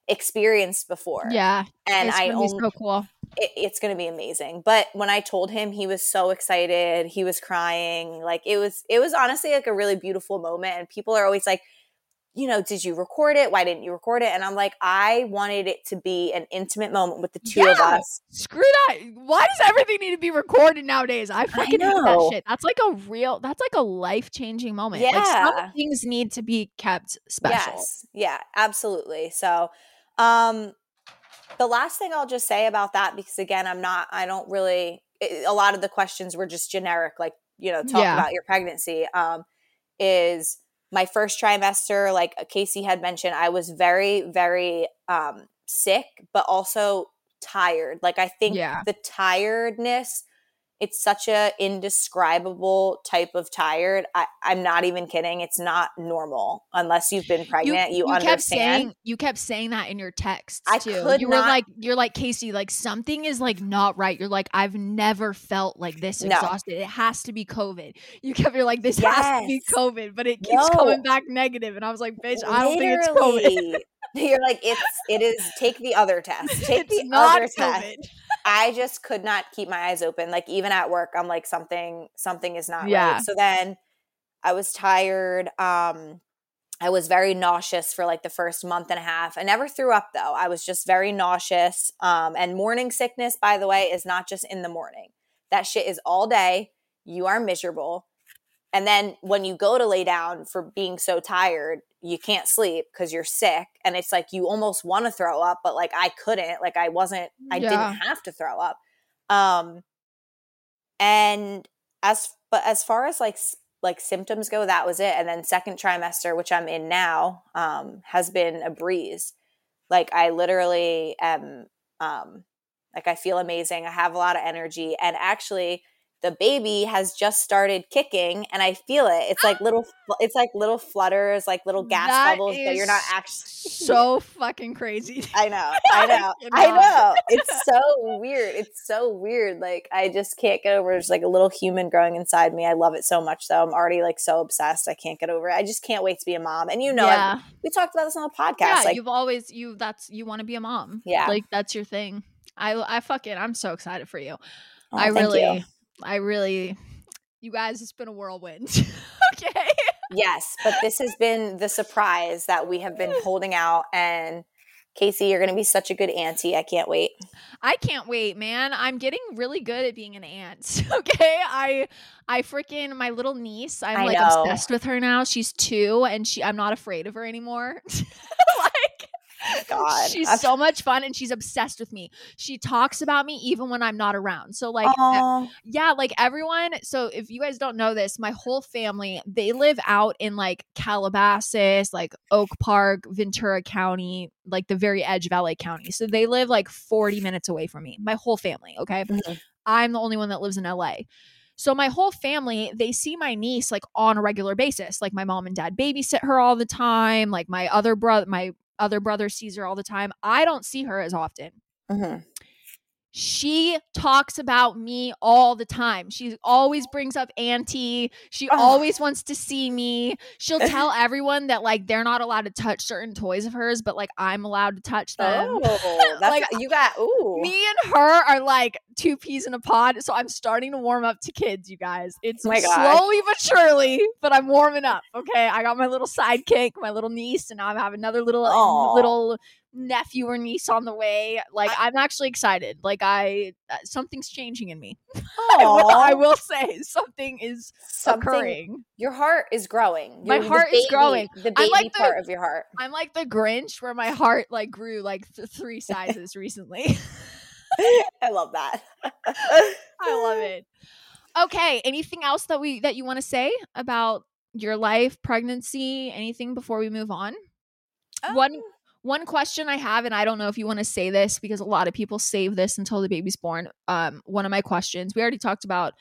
experienced before. Yeah, and it's I only, so cool. it, it's going to be amazing. But when I told him, he was so excited. He was crying. Like it was, it was honestly like a really beautiful moment. And people are always like, you know, did you record it? Why didn't you record it? And I'm like, I wanted it to be an intimate moment with the two of us. Screw that. Why does everything need to be recorded nowadays? I fucking hate that shit. That's like a real. That's like a life changing moment. Like some Yeah. things need to be kept special. Yes. Yeah, absolutely. So, um, the last thing I'll just say about that, because again, I'm not, I don't really, it, a lot of the questions were just generic, like, you know, talk Yeah. about your pregnancy, um, is my first trimester, like Kaci had mentioned, I was very, very, um, sick, but also tired. Like, I think Yeah. the tiredness, it's such a indescribable type of tired. I, I'm not even kidding. It's not normal unless you've been pregnant. You, kept understand. saying you kept saying that in your texts I too. could you were like you're like Kaci, like something is like not right. You're like I've never felt like this No. exhausted. It has to be COVID. You kept you're like this has to be COVID, but it keeps No. coming back negative. And I was like, bitch, I don't think it's COVID. (laughs) You're like it's it is take the other test. (laughs) Take it's the other test. I just could not keep my eyes open. Like even at work, I'm like something something is not Yeah. right. So then I was tired. Um I was very nauseous for like the first month and a half. I never threw up though. I was just very nauseous. Um and morning sickness, by the way, is not just in the morning. That shit is all day. You are miserable. And then when you go to lay down for being so tired, you can't sleep because you're sick. And it's like you almost want to throw up, but like I couldn't. Like I wasn't, I Yeah. didn't have to throw up. Um and as but as far as like like symptoms go, that was it. And then second trimester, which I'm in now, um, has been a breeze. Like I literally am um like I feel amazing. I have a lot of energy. And actually the baby has just started kicking and I feel it. It's like little (gasps) it's like little flutters, like little gas That bubbles, but you're not actually so fucking crazy. (laughs) I know. I know. I know. It's (laughs) so weird. It's so weird. Like I just can't get over. There's like a little human growing inside me. I love it so much. Though I'm already like so obsessed. I can't get over it. I just can't wait to be a mom. And you know, yeah, we talked about this on the podcast. yeah. like, you've always you that's you want to be a mom. Yeah. like that's your thing. I I fucking I'm so excited for you. oh, I really, you. I really, you guys, it's been a whirlwind. (laughs) okay. yes, but this has been the surprise that we have been (laughs) holding out. And Kaci, you're going to be such a good auntie. I can't wait. I can't wait, man. I'm getting really good at being an aunt. (laughs) Okay. I I freaking my little niece, I'm I like know. obsessed with her now. She's two and she I'm not afraid of her anymore. (laughs) God. she's so much fun and she's obsessed with me. She talks about me even when I'm not around. So like e- Aw. yeah, like everyone. So if you guys don't know this, my whole family, they live out in like Calabasas, like Oak Park, Ventura County, like the very edge of LA County. So they live like 40 minutes away from me. My whole family, okay? Mhm. I'm the only one that lives in LA. So my whole family, they see my niece like on a regular basis. Like my mom and dad babysit her all the time. Like my other brother, my other brother sees her all the time. I don't see her as often Mhm. She talks about me all the time. She always brings up auntie. She Oh. always wants to see me. She'll (laughs) tell everyone that like they're not allowed to touch certain toys of hers, but like I'm allowed to touch them. Oh, (laughs) Like, you got. Ooh. Me and her are like two peas in a pod, so I'm starting to warm up to kids, you guys. It's Oh slowly but surely, but I'm warming up. Okay, I got my little sidekick, my little niece, and now I have another little Aw. little nephew or niece on the way. Like I'm actually excited. Like I uh, something's changing in me. (laughs) I will, I will say something is Something. occurring. Your heart is growing. My Your- the heart is growing. The baby like the- part of your heart. I'm like the Grinch where my heart like grew like th- three sizes recently. (laughs) I love that. I love it. Okay, anything else that we that you want to say about your life, pregnancy, anything before we move on? Um, one question I have, and I don't know if you want to say this because a lot of people save this until the baby's born. Um, one of my questions, we already talked about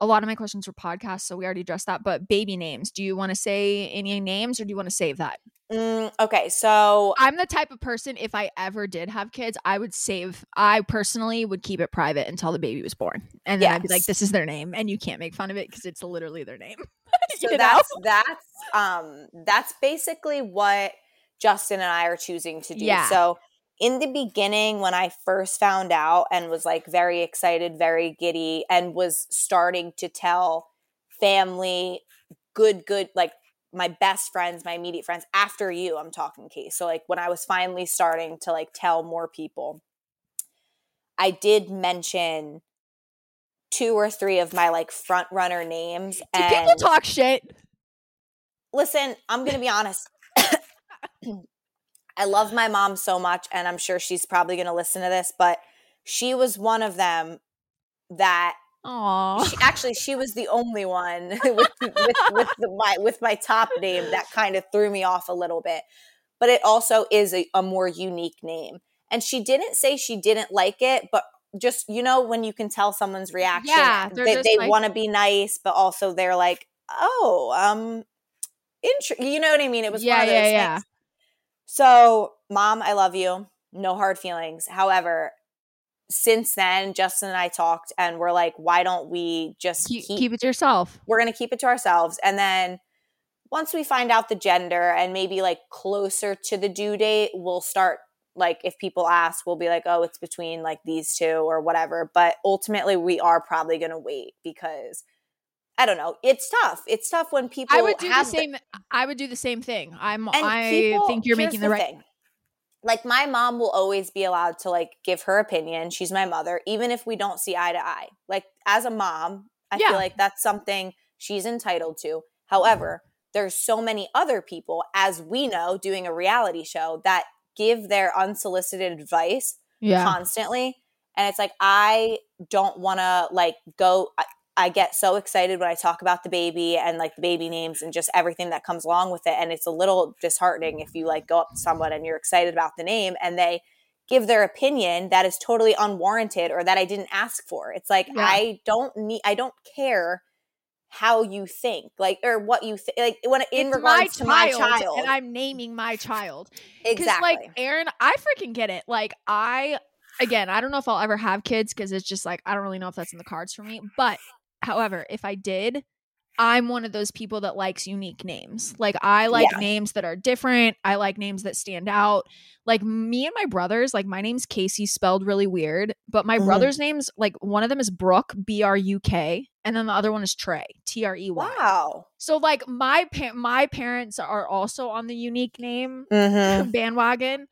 a lot of my questions were podcasts, so we already addressed that. But baby names, do you want to say any names or do you want to save that? mm, okay, so I'm the type of person, if I ever did have kids, I would save, I personally would keep it private until the baby was born. And then I'd be like, this is their name. And you can't make fun of it because it's literally their name. (laughs) so know? that's that's um that's basically what Justin and I are choosing to do. Yeah. So in the beginning when I first found out and was like very excited, very giddy and was starting to tell family good good like my best friends, my immediate friends after you, I'm talking case. So like when I was finally starting to like tell more people I did mention two or three of my like front runner names Do and people talk shit? listen, I'm going to be honest. I love my mom so much, and I'm sure she's probably going to listen to this, but she was one of them that Aw. she, actually she was the only one (laughs) with with, with the, my with my top name that kind of threw me off a little bit. But it also is a, a more unique name, and she didn't say she didn't like it, but just you know when you can tell someone's reaction, Yeah, they're they, like- want to be nice, but also they're like, oh, um, intr- you know what I mean? It was Yeah, those yeah, things. So, mom, I love you. No hard feelings. However, since then, Justin and I talked and we're like, why don't we just Keep, keep, keep it to yourself. we're going to keep it to ourselves. And then once we find out the gender and maybe like closer to the due date, we'll start like if people ask, we'll be like, oh, it's between like these two or whatever. But ultimately, we are probably going to wait because I don't know. It's tough. It's tough when people I would do the same. I would do the same thing. I'm. I people- think you're making the, right. thing. Like my mom will always be allowed to like give her opinion. She's my mother, even if we don't see eye to eye. Like as a mom, I Yeah. feel like that's something she's entitled to. However, there's so many other people, as we know, doing a reality show that give their unsolicited advice Yeah. constantly and it's like i don't want to like go I, get so excited when i talk about the baby and like the baby names and just everything that comes along with it and it's a little disheartening if you like go up to someone and you're excited about the name and they give their opinion that is totally unwarranted or that I didn't ask for. It's like Yeah. I don't need I don't care how you think, like or what you think like when in it's my regards to my child, and I'm naming my child. Because exactly. like Erin, I freaking get it. Like I again, I don't know if I'll ever have kids because it's just like I don't really know if that's in the cards for me. But however, if I did, I'm one of those people that likes unique names. Like I like Yeah. names that are different. I like names that stand out. Like me and my brothers, like my name's Kaci spelled really weird, but my Mhm. brothers' names, like one of them is Brooke, B R U K, and then the other one is Trey, T R E Y. wow. So like my pa- my parents are also on the unique name Mm-hmm. (laughs) bandwagon.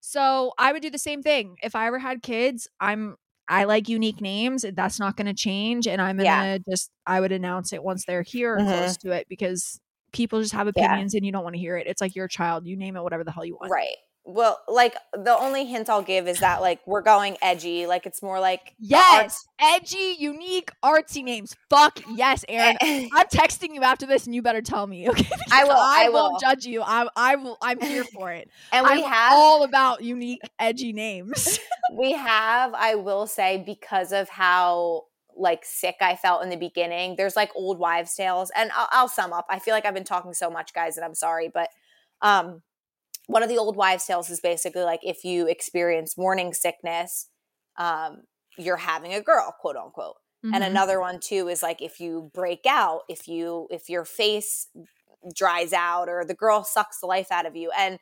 So I would do the same thing. If I ever had kids, I'm I like unique names. That's not going to change and I'm going to Yeah. just I would announce it once they're here or Mhm. close to it because people just have Yeah. opinions and you don't want to hear it. It's like your child, you name it whatever the hell you want. Right. Well, like the only hint I'll give is that like we're going edgy. Like it's more like Yes, edgy, unique, artsy names. Fuck yes, Erin. (laughs) I'm texting you after this, and you better tell me, (laughs) okay? (laughs) I will, I, I won't judge you. I, I will. I'm here for it. and we I'm have all about unique, edgy names. we have i will say because of how like sick i felt in the beginning there's like old wives tales and I'll, I'll sum up i feel like i've been talking so much guys and i'm sorry but um one of the old wives tales is basically like if you experience morning sickness um you're having a girl quote unquote and Mhm. another one too is like if you break out if you if your face dries out or the girl sucks the life out of you and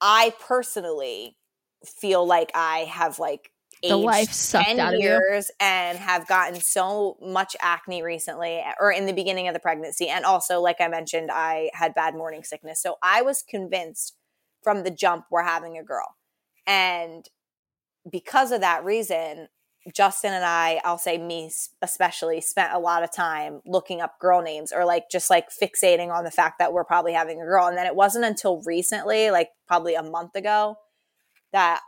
i personally feel like i have like The life sucked 10 out of you. years and have gotten so much acne recently or in the beginning of the pregnancy and also like i mentioned i had bad morning sickness so i was convinced from the jump we're having a girl and because of that reason Justin and I, I'll say me especially, spent a lot of time looking up girl names or like just like fixating on the fact that we're probably having a girl. And then it wasn't until recently, like probably a month ago, that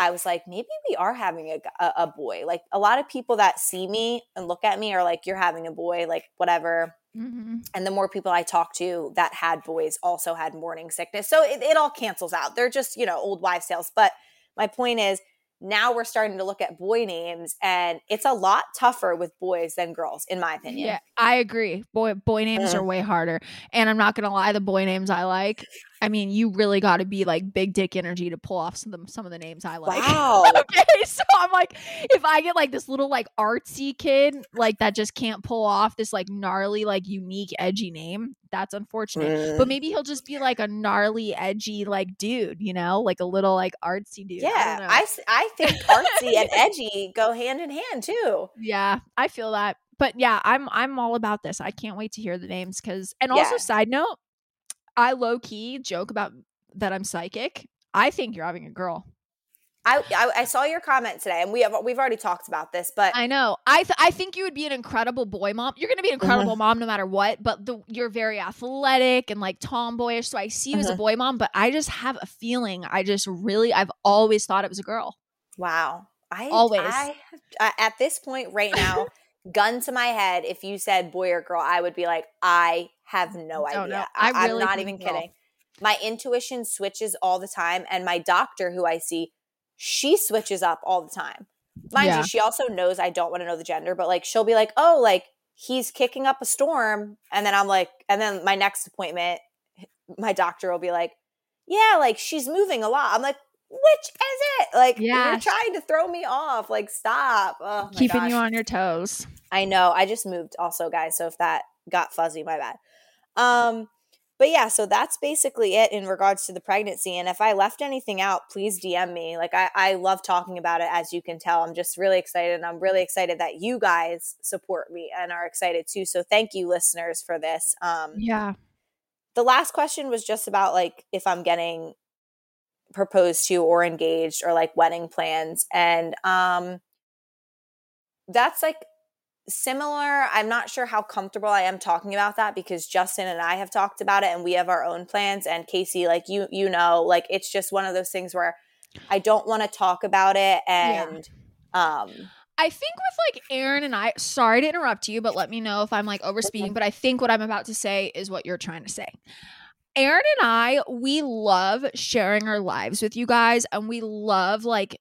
I was like, maybe we are having a boy. Like a lot of people that see me and look at me are like, you're having a boy, like whatever. Mhm. And the more people I talk to that had boys also had morning sickness. So it, it all cancels out. They're just, you know, old wives' tales. But my point is, now we're starting to look at boy names, and it's a lot tougher with boys than girls, in my opinion. Yeah, I agree. Boy, boy names Mm. are way harder. And I'm not gonna lie, the boy names I like. I mean, you really got to be like big dick energy to pull off some of the, some of the names I like. Wow. (laughs) okay, so I'm like, if I get like this little like artsy kid like that just can't pull off this like gnarly like unique edgy name, that's unfortunate. But Mm. maybe he'll just be like a gnarly edgy like dude, you know, like a little like artsy dude. I yeah. I, s- I think artsy and (laughs) edgy go hand in hand too. Yeah, I feel that. But yeah, I'm I'm all about this. I can't wait to hear the names cuz and also Yeah. side note, I low key joke about that I'm psychic. I think you're having a girl. I, I I saw your comment today, and we have we've already talked about this, but I know. I th- I think you would be an incredible boy mom. You're going to be an incredible mom no matter what, but the you're very athletic and like tomboyish, so I see you as a Mhm. boy mom, but I just have a feeling I just really I've always thought it was a girl. Wow. I Always. I, I- at this point right now, gun to my head, if you said boy or girl, I would be like, I have no Don't idea. know. I I, am really not even kidding. My intuition switches all the time, and my doctor, who I see, she switches up all the time. Mind Yeah. you, she also knows I don't want to know the gender, but like she'll be like, "Oh, like he's kicking up a storm," and then I'm like, and then my next appointment, my doctor will be like, "Yeah, like she's moving a lot." I'm like, "Which is it?" Like Yeah. you're trying to throw me off. Like stop. Oh Keeping gosh. you on your toes. I know. I just moved also, guys. So if that got fuzzy, my bad. Um, but yeah, so that's basically it in regards to the pregnancy. And if I left anything out, please DM me. Like I, I love talking about it, as you can tell. I'm just really excited. And I'm really excited that you guys support me and are excited too. So thank you, listeners, for this. Um Yeah. the last question was just about like if I'm getting proposed to or engaged or like wedding plans and um that's like similar i'm not sure how comfortable i am talking about that because justin and i have talked about it and we have our own plans and casey like you you know like it's just one of those things where i don't want to talk about it Yeah. and um I think with like Erin and I, sorry to interrupt you, but let me know if I'm like overspeaking. But I think what I'm about to say is what you're trying to say. Erin and I, we love sharing our lives with you guys and we love like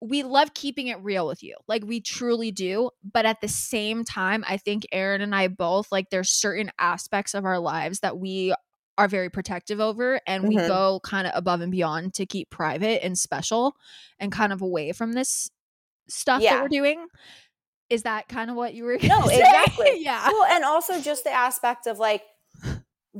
we love keeping it real with you. Like we truly do. But at the same time, I think Erin and I both like there's certain aspects of our lives that we are very protective over and we Mhm. go kind of above and beyond to keep private and special and kind of away from this stuff that we're doing. Is that kind of what you were (laughs) No, say? exactly. yeah. Well, and also just the aspect of like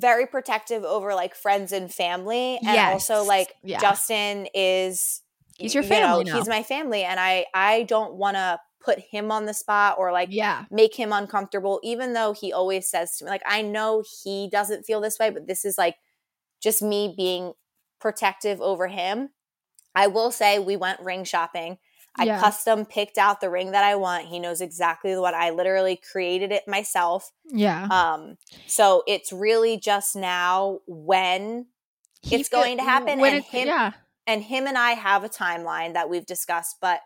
very protective over like friends and family, and also like Yeah. Justin is He's your you know, family he's my family, and I I don't want to put him on the spot or like Yeah. make him uncomfortable, even though he always says to me like I know he doesn't feel this way, but this is like just me being protective over him. I will say we went ring shopping. I Yeah. custom picked out the ring that I want. He knows exactly what I literally created it myself. Yeah. Um, so it's really just now when He it's feel- going to happen, and him- yeah. and him and I have a timeline that we've discussed, but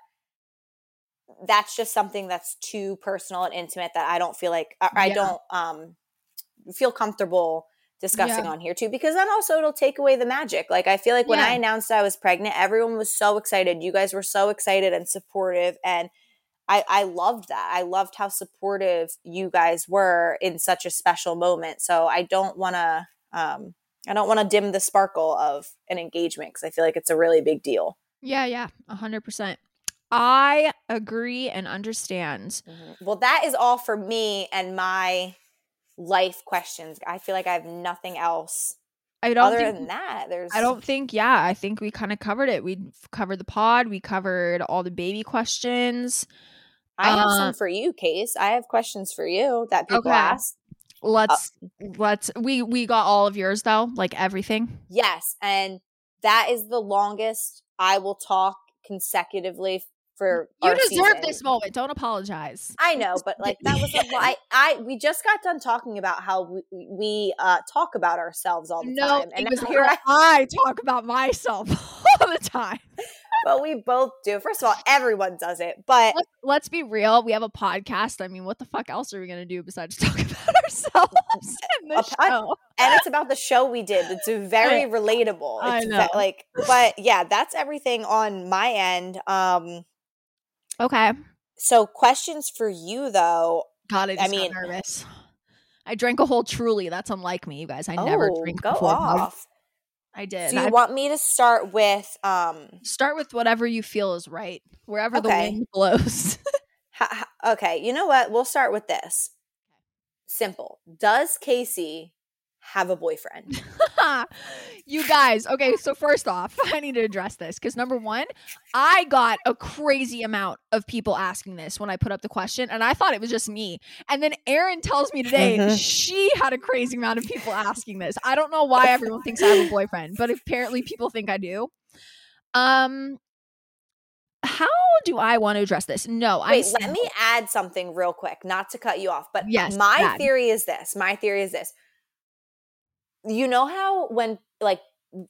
that's just something that's too personal and intimate that I don't feel like I, I don't um feel comfortable discussing Yeah. on here too because then also it'll take away the magic. Like I feel like when I announced I was pregnant, everyone was so excited. You guys were so excited and supportive and I, I loved that. I loved how supportive you guys were in such a special moment. So I don't want to, um, I don't want to dim the sparkle of an engagement because I feel like it's a really big deal. Yeah, yeah, a hundred percent. I agree and understand. Well, that is all for me and my life questions. I feel like I have nothing else I don't other think than that. There's, I don't think yeah, I think we kind of covered it. We covered the pod, we covered all the baby questions. I have uh, some for you, Case. I have questions for you that people Okay. ask. Let's let's we we got all of yours though, like everything. Yes, and that is the longest I will talk consecutively for. You our deserve season. this moment. Don't apologize. I know, but like that was (laughs) I. I we just got done talking about how we, we uh talk about ourselves all the No, time, and it was now here here I, I talk about myself (laughs) all the time. but we both do. First of all, everyone does it, but Let's, let's be real. We have a podcast. I mean, what the fuck else are we gonna do besides (laughs) talk about ourselves in A pod- show? and it's about the show we did. It's a very relatable. I It's ve- know. like, but yeah, that's everything on my end. Um, Okay. so questions for you though. God, I I mean- nervous. I drank a whole Truly. That's unlike me, you guys. I never oh, drink go before. off. I did. So you I- want me to start with um start with whatever you feel is right, wherever the wind (laughs) blows. Okay, you know what? We'll start with this. Simple. Does Kaci have a boyfriend? (laughs) you guys, okay, so first off, (laughs) I need to address this because number one, I got a crazy amount of people asking this when I put up the question, and I thought it was just me. And then Erin tells me today Mhm. she had a crazy amount of people asking this. I don't know why everyone thinks I have a boyfriend, but apparently people think I do. Um, how do I want to address this? No, I'm let me add something real quick, not to cut you off, but Yes, my theory is this. My theory is this. You know how when like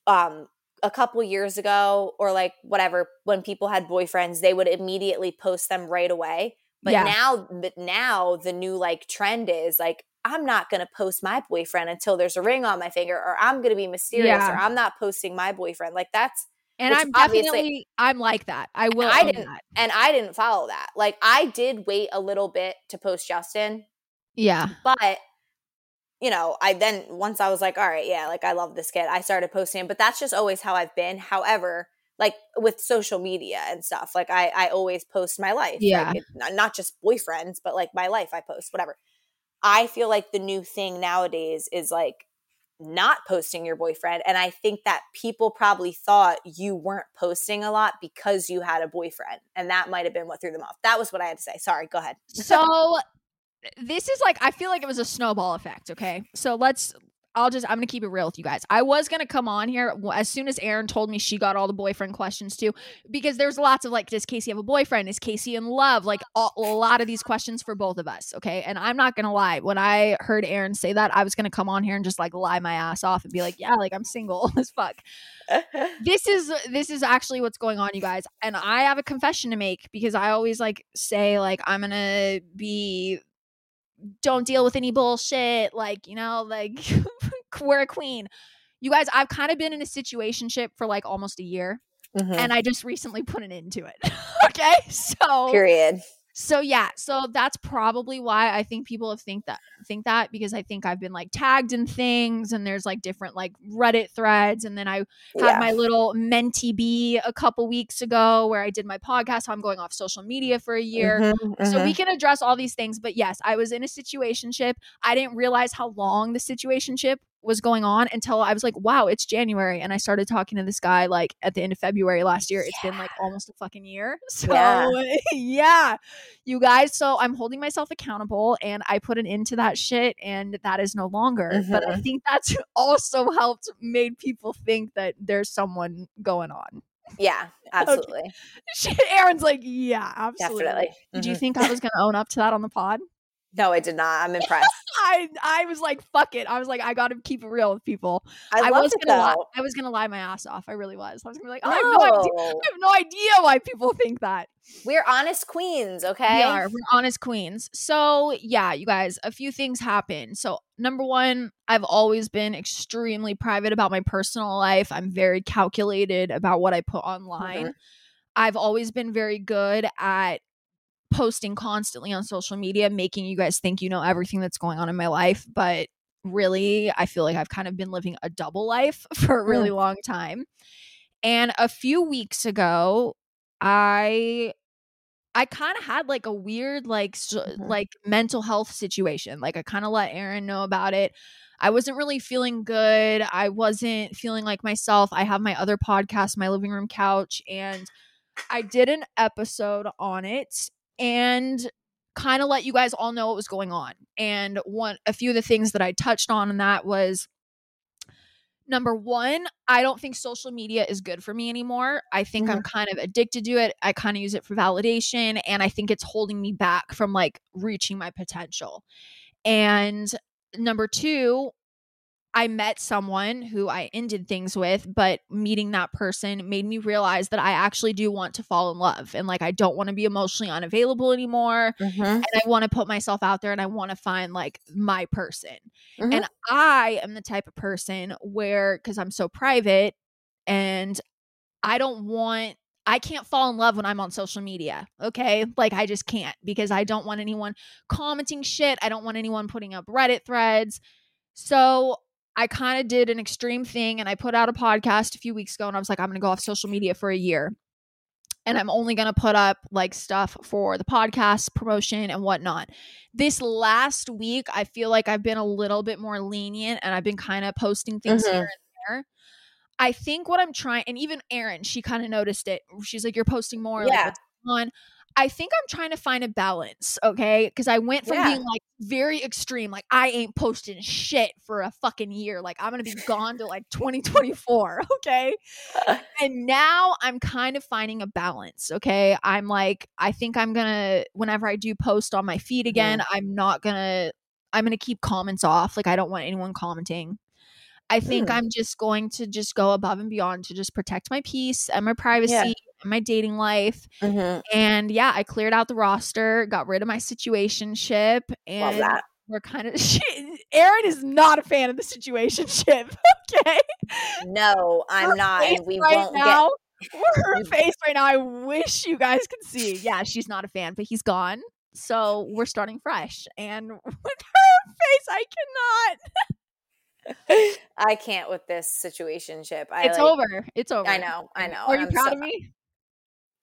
um a couple years ago or like whatever when people had boyfriends, they would immediately post them right away. But Yeah. now but now the new like trend is like I'm not going to post my boyfriend until there's a ring on my finger or I'm going to be mysterious Yeah. or I'm not posting my boyfriend. Like that's and I'm obviously- definitely I'm like that. I will. I didn't- that. and I didn't follow that. Like I did wait a little bit to post Justin, Yeah. but you know, I then once I was like, all right, yeah, like I love this kid, I started posting him. But that's just always how I've been. However, like with social media and stuff, like I I always post my life. Like, Yeah. it- not, not just boyfriends, but like my life I post, whatever. I feel like the new thing nowadays is like not posting your boyfriend. And I think that people probably thought you weren't posting a lot because you had a boyfriend. And that might have been what threw them off. That was what I had to say. Sorry, go ahead. (laughs) So this is like I feel like it was a snowball effect, okay? So let's I'll just I'm going to keep it real with you guys. I was going to come on here as soon as Erin told me she got all the boyfriend questions too because there's lots of like does Kaci have a boyfriend? Is Kaci in love? Like all, a lot of these questions for both of us, okay? And I'm not going to lie. When I heard Erin say that, I was going to come on here and just like lie my ass off and be like, "Yeah, like I'm single (laughs) as fuck." (laughs) this is this is actually what's going on you guys and i have a confession to make because i always like say like i'm gonna be don't deal with any bullshit like you know like (laughs) we're a queen you guys, I've kind of been in a situationship for like almost a year. Mhm. And I just recently put an end to it. (laughs) okay. So Period. So yeah, so that's probably why I think people have think that think that because I think I've been like tagged in things and there's like different like Reddit threads and then I had Yeah. my little mentee bee a couple weeks ago where I did my podcast. So I'm going off social media for a year. Mhm, So mhm. we can address all these things, but yes, I was in a situationship. I didn't realize how long the situationship was going on until I was like, wow, it's January. And I started talking to this guy like at the end of February last year. It's been like almost a fucking year. (laughs) So Yeah. (laughs) yeah, you guys. So I'm holding myself accountable and I put an end to that shit and that is no longer. But I Mhm. think that's (laughs) also helped made people think that there's someone going on. yeah, absolutely. Erin's like, yeah, absolutely. Definitely. Did you Mhm. think I was going to own up to that on the pod? No, I did not. I'm (laughs) impressed. I I was like, fuck it. I was like, I got to keep it real with people. I, I, was gonna lie. I was gonna lie my ass off. I really was. I was gonna be like, I have no idea. I have no idea why people think that. We're honest queens, okay? We are. We're honest queens. So yeah, you guys, a few things happen. So number one, I've always been extremely private about my personal life. I'm very calculated about what I put online. Mhm. I've always been very good at posting constantly on social media, making you guys think you know everything that's going on in my life. But really, I feel like I've kind of been living a double life (laughs) for a really long time. And a few weeks ago, I I kind of had like a weird like s Mhm. like mental health situation. Like I kind of let Erin know about it. I wasn't really feeling good. I wasn't feeling like myself. I have my other podcast, my living room couch, and I did an episode on it and kind of let you guys all know what was going on. And one a few of the things that I touched on in that was number 1, I don't think social media is good for me anymore. I think I'm mm-hmm. kind of addicted to it. I kind of use it for validation and I think it's holding me back from like reaching my potential. And number 2, I met someone who I ended things with, but meeting that person made me realize that I actually do want to fall in love and like I don't want to be emotionally unavailable anymore Mhm. and I want to put myself out there and I want to find like my person. Mhm. And I am the type of person where cuz I'm so private and I don't want I can't fall in love when I'm on social media. Okay? Like I just can't because I don't want anyone commenting shit. I don't want anyone putting up Reddit threads. So I kind of did an extreme thing and I put out a podcast a few weeks ago and I was like, I'm going to go off social media for a year. And I'm only going to put up like stuff for the podcast promotion and whatnot. This last week, I feel like I've been a little bit more lenient and I've been kind of posting things Mhm. here and there. I think what I'm trying, and even Erin, she kind of noticed it. She's like, You're posting more. Like, Yeah. what's going on? I think I'm trying to find a balance, okay? Because I went from Yeah. being like very extreme, like I ain't posting shit for a fucking year. Like I'm gonna be gone to like 2024, (laughs) okay? (laughs) And now I'm kind of finding a balance, okay? I'm like, I think I'm gonna, whenever I do post on my feed again, I'm not gonna, I'm gonna keep comments off. Like I don't want anyone commenting. I think Hmm. I'm just going to just go above and beyond to just protect my peace and my privacy and my dating life. Mhm. And yeah, I cleared out the roster, got rid of my situationship, Love and that. we're kind of. (laughs) She, Erin is not a fan of the situationship. (laughs) Okay, No, I'm Her not, and we right won't now, her face right now. I wish you guys could see. Yeah, she's not a fan, but he's gone. So we're starting fresh, and (laughs) with her face, I cannot. I can't with this situationship. I It's like, over. It's over. I know, I know. Are you I'm proud so- of me?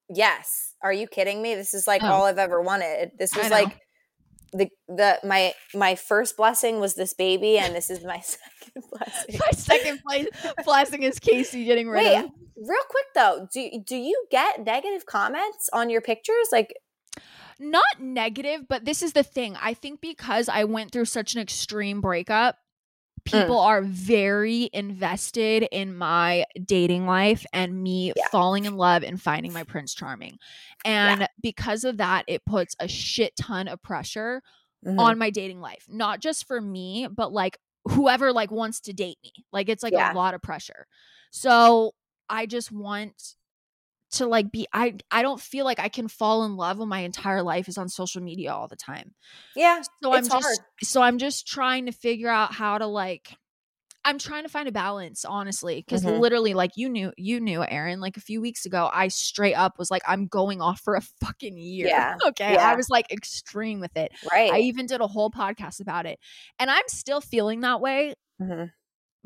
Yes. Are you kidding me? This is like Oh. all I've ever wanted. This was like the the my my first blessing was this baby, and this is my (laughs) second (laughs) blessing. My second place blessing is Kaci getting rid Wait, of. real quick though, do do you get negative comments on your pictures? Like, not negative, but this is the thing. I think because I went through such an extreme breakup, Mm. people are very invested in my dating life and me Yeah. falling in love and finding my prince charming. And because of that, it puts a shit ton of pressure mhm. on my dating life. Not just for me, but like whoever like wants to date me. Like it's like Yeah. a lot of pressure. So I just want to like be I I don't feel like I can fall in love when my entire life is on social media all the time. yeah, So I'm it's just so I'm just trying to figure out how to like I'm trying to find a balance, honestly, because Mhm. literally, like you knew, you knew, Erin. Like a few weeks ago, I straight up was like, I'm going off for a fucking year. Yeah, (laughs) Okay, yeah. I was like extreme with it. Right. I even did a whole podcast about it, and I'm still feeling that way. Mhm.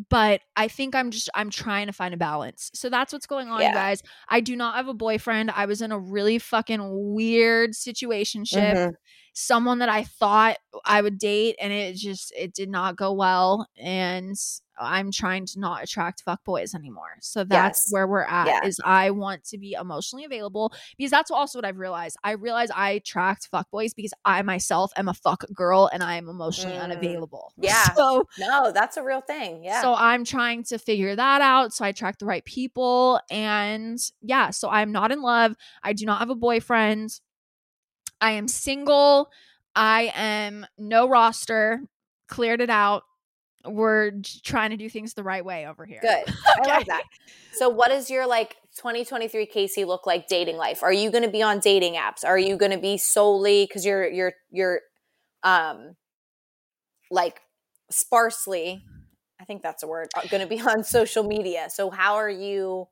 But I think I'm just I'm trying to find a balance. So that's what's going on, you Yeah. guys. I do not have a boyfriend. I was in a really fucking weird situationship Mhm. Someone that I thought I would date and it just it did not go well and I'm trying to not attract fuckboys anymore. So that's Yes. where we're at Yeah. is I want to be emotionally available because that's also what I've realized. I realize I attract fuckboys because I myself am a fuck girl and I am emotionally Mm. unavailable. (laughs) Yeah. So No, that's a real thing. Yeah. so I'm trying to figure that out so I attract the right people and yeah, so I'm not in love. I do not have a boyfriend. I am single. I am no roster. Cleared it out. We're trying to do things the right way over here. Good. (laughs) I love that. So, what does your like 2023 Kaci look like dating life? Are you going to be on dating apps? Are you going to be solely because you're you're you're um like sparsely? I think that's a word. Going to be (laughs) on social media. So, how are you?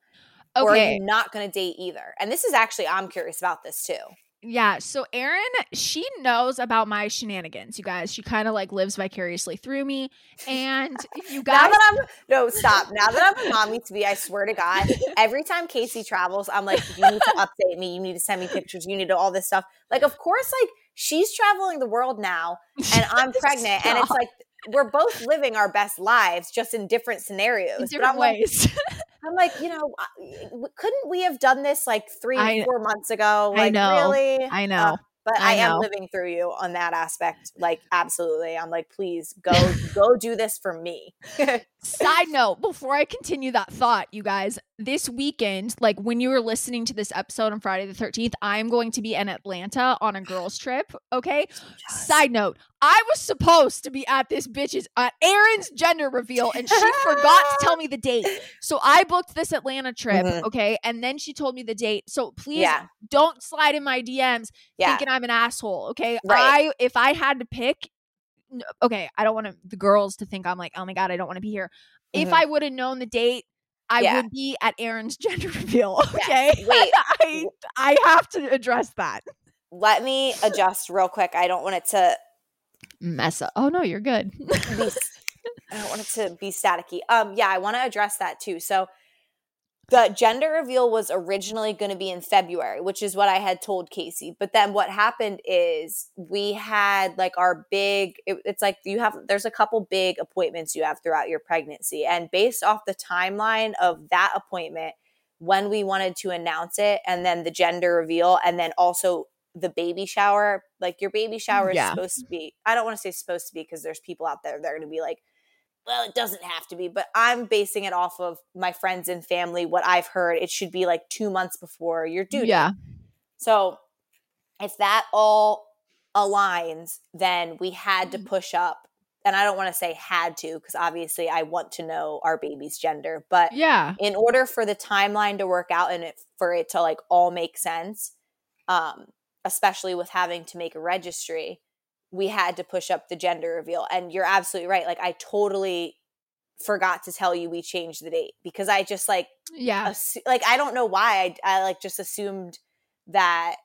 Or are Okay. you not going to date either? And this is actually I'm curious about this too. Yeah. So Erin, she knows about my shenanigans, you guys. She kind of like lives vicariously through me. And you (laughs) Now guys that I'm (laughs) no stop. Now that I'm a mommy to be, I swear to God, every time Kaci travels, I'm like, you need to update me. You need to send me pictures. You need to all this stuff. Like, of course, like she's traveling the world now, and I'm (laughs) pregnant, and it's like we're both living our best lives, just in different scenarios. in But different I'm like, ways. I'm like, you know, couldn't we have done this like three, I- four months ago? I know. really? I Uh, know. but I, I am living through you on that aspect. (laughs) Like, absolutely. I'm like, please go, go do this for me. (laughs) Side note, before I continue that thought, you guys, this weekend, like when you were listening to this episode on Friday the 13th, I'm going to be in Atlanta on a girls' trip. Okay. (gasps) Side note, I was supposed to be at this bitch's at Erin's gender reveal and she forgot to tell me the date. So I booked this Atlanta trip, Mhm. okay? And then she told me the date. So please Yeah. don't slide in my DMs Yeah. thinking I'm an asshole, okay? Right. I if I had to pick okay, I don't want to the girls to think I'm like, "Oh my god, I don't want to be here." If Mhm. I would have known the date, I Yeah. would be at Erin's (laughs) gender reveal, okay? Yes. Wait. (laughs) I I have to address that. Let me adjust real quick. I don't want it to Mess up. Oh no, you're good. (laughs) I don't want it to be staticky. Um yeah, I want to address that too. So the gender reveal was originally going to be in February, which is what I had told Kaci. But then what happened is we had like our big it- it's like you have there's a couple big appointments you have throughout your pregnancy and based off the timeline of that appointment when we wanted to announce it and then the gender reveal and then also the baby shower like your baby shower is Yeah. supposed to be i don't want to say supposed to be because there's people out there that are going to be like well it doesn't have to be but i'm basing it off of my friends and family what i've heard it should be like two months before your due yeah. so if that all aligns then we had Mm. to push up and i don't want to say had to because obviously i want to know our baby's gender but Yeah. in order for the timeline to work out and it for it to like all make sense um especially with having to make a registry we had to push up the gender reveal and you're absolutely right like i totally forgot to tell you we changed the date because i just like Yeah. assu- like i don't know why i, I like just assumed that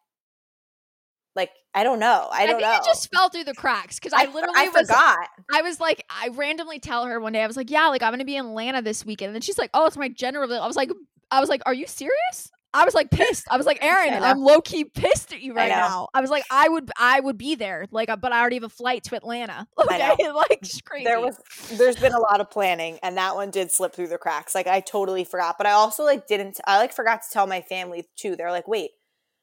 like i don't know i I, don't think know it just fell through the cracks because I, I, literally I was forgot I was like, I randomly tell her one day, I was like, yeah, like I'm gonna be in Atlanta this weekend. And then she's like, oh, it's my gender reveal. I was like, I was like, are you serious? I was like pissed. I was like, (laughs) Erin, I. I'm low key pissed at you right know. now. I was like, I would, I would be there, like, but I already have a flight to Atlanta. (laughs) Okay, (laughs) like crazy. there was there's been a lot of planning and that one did slip through the cracks like i totally forgot but i also like didn't i like forgot to tell my family too they're like wait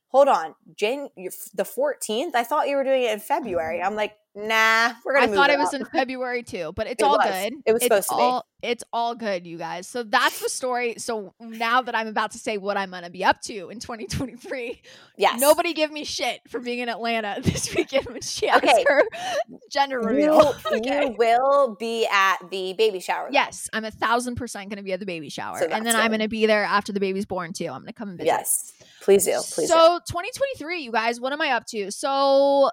hold on jan the 14th i thought you were doing it in february mm-hmm. i'm like nah we're gonna I move thought it it was in (laughs) February too, but it's It all was. good. It was it's supposed to be. all, It's all good, you guys. So that's the story. So now that I'm about to say what I'm gonna be up to in 2023, yes nobody give me shit for being in Atlanta (laughs) this weekend when she has Okay. her (laughs) gender you, reveal. you Okay. will be at the baby shower though. Yes, I'm a thousand percent gonna be at the baby shower, So and then I'm gonna be there after the baby's born too. I'm gonna come and visit. yes please do please do. so 2023, you guys, what am I up to? So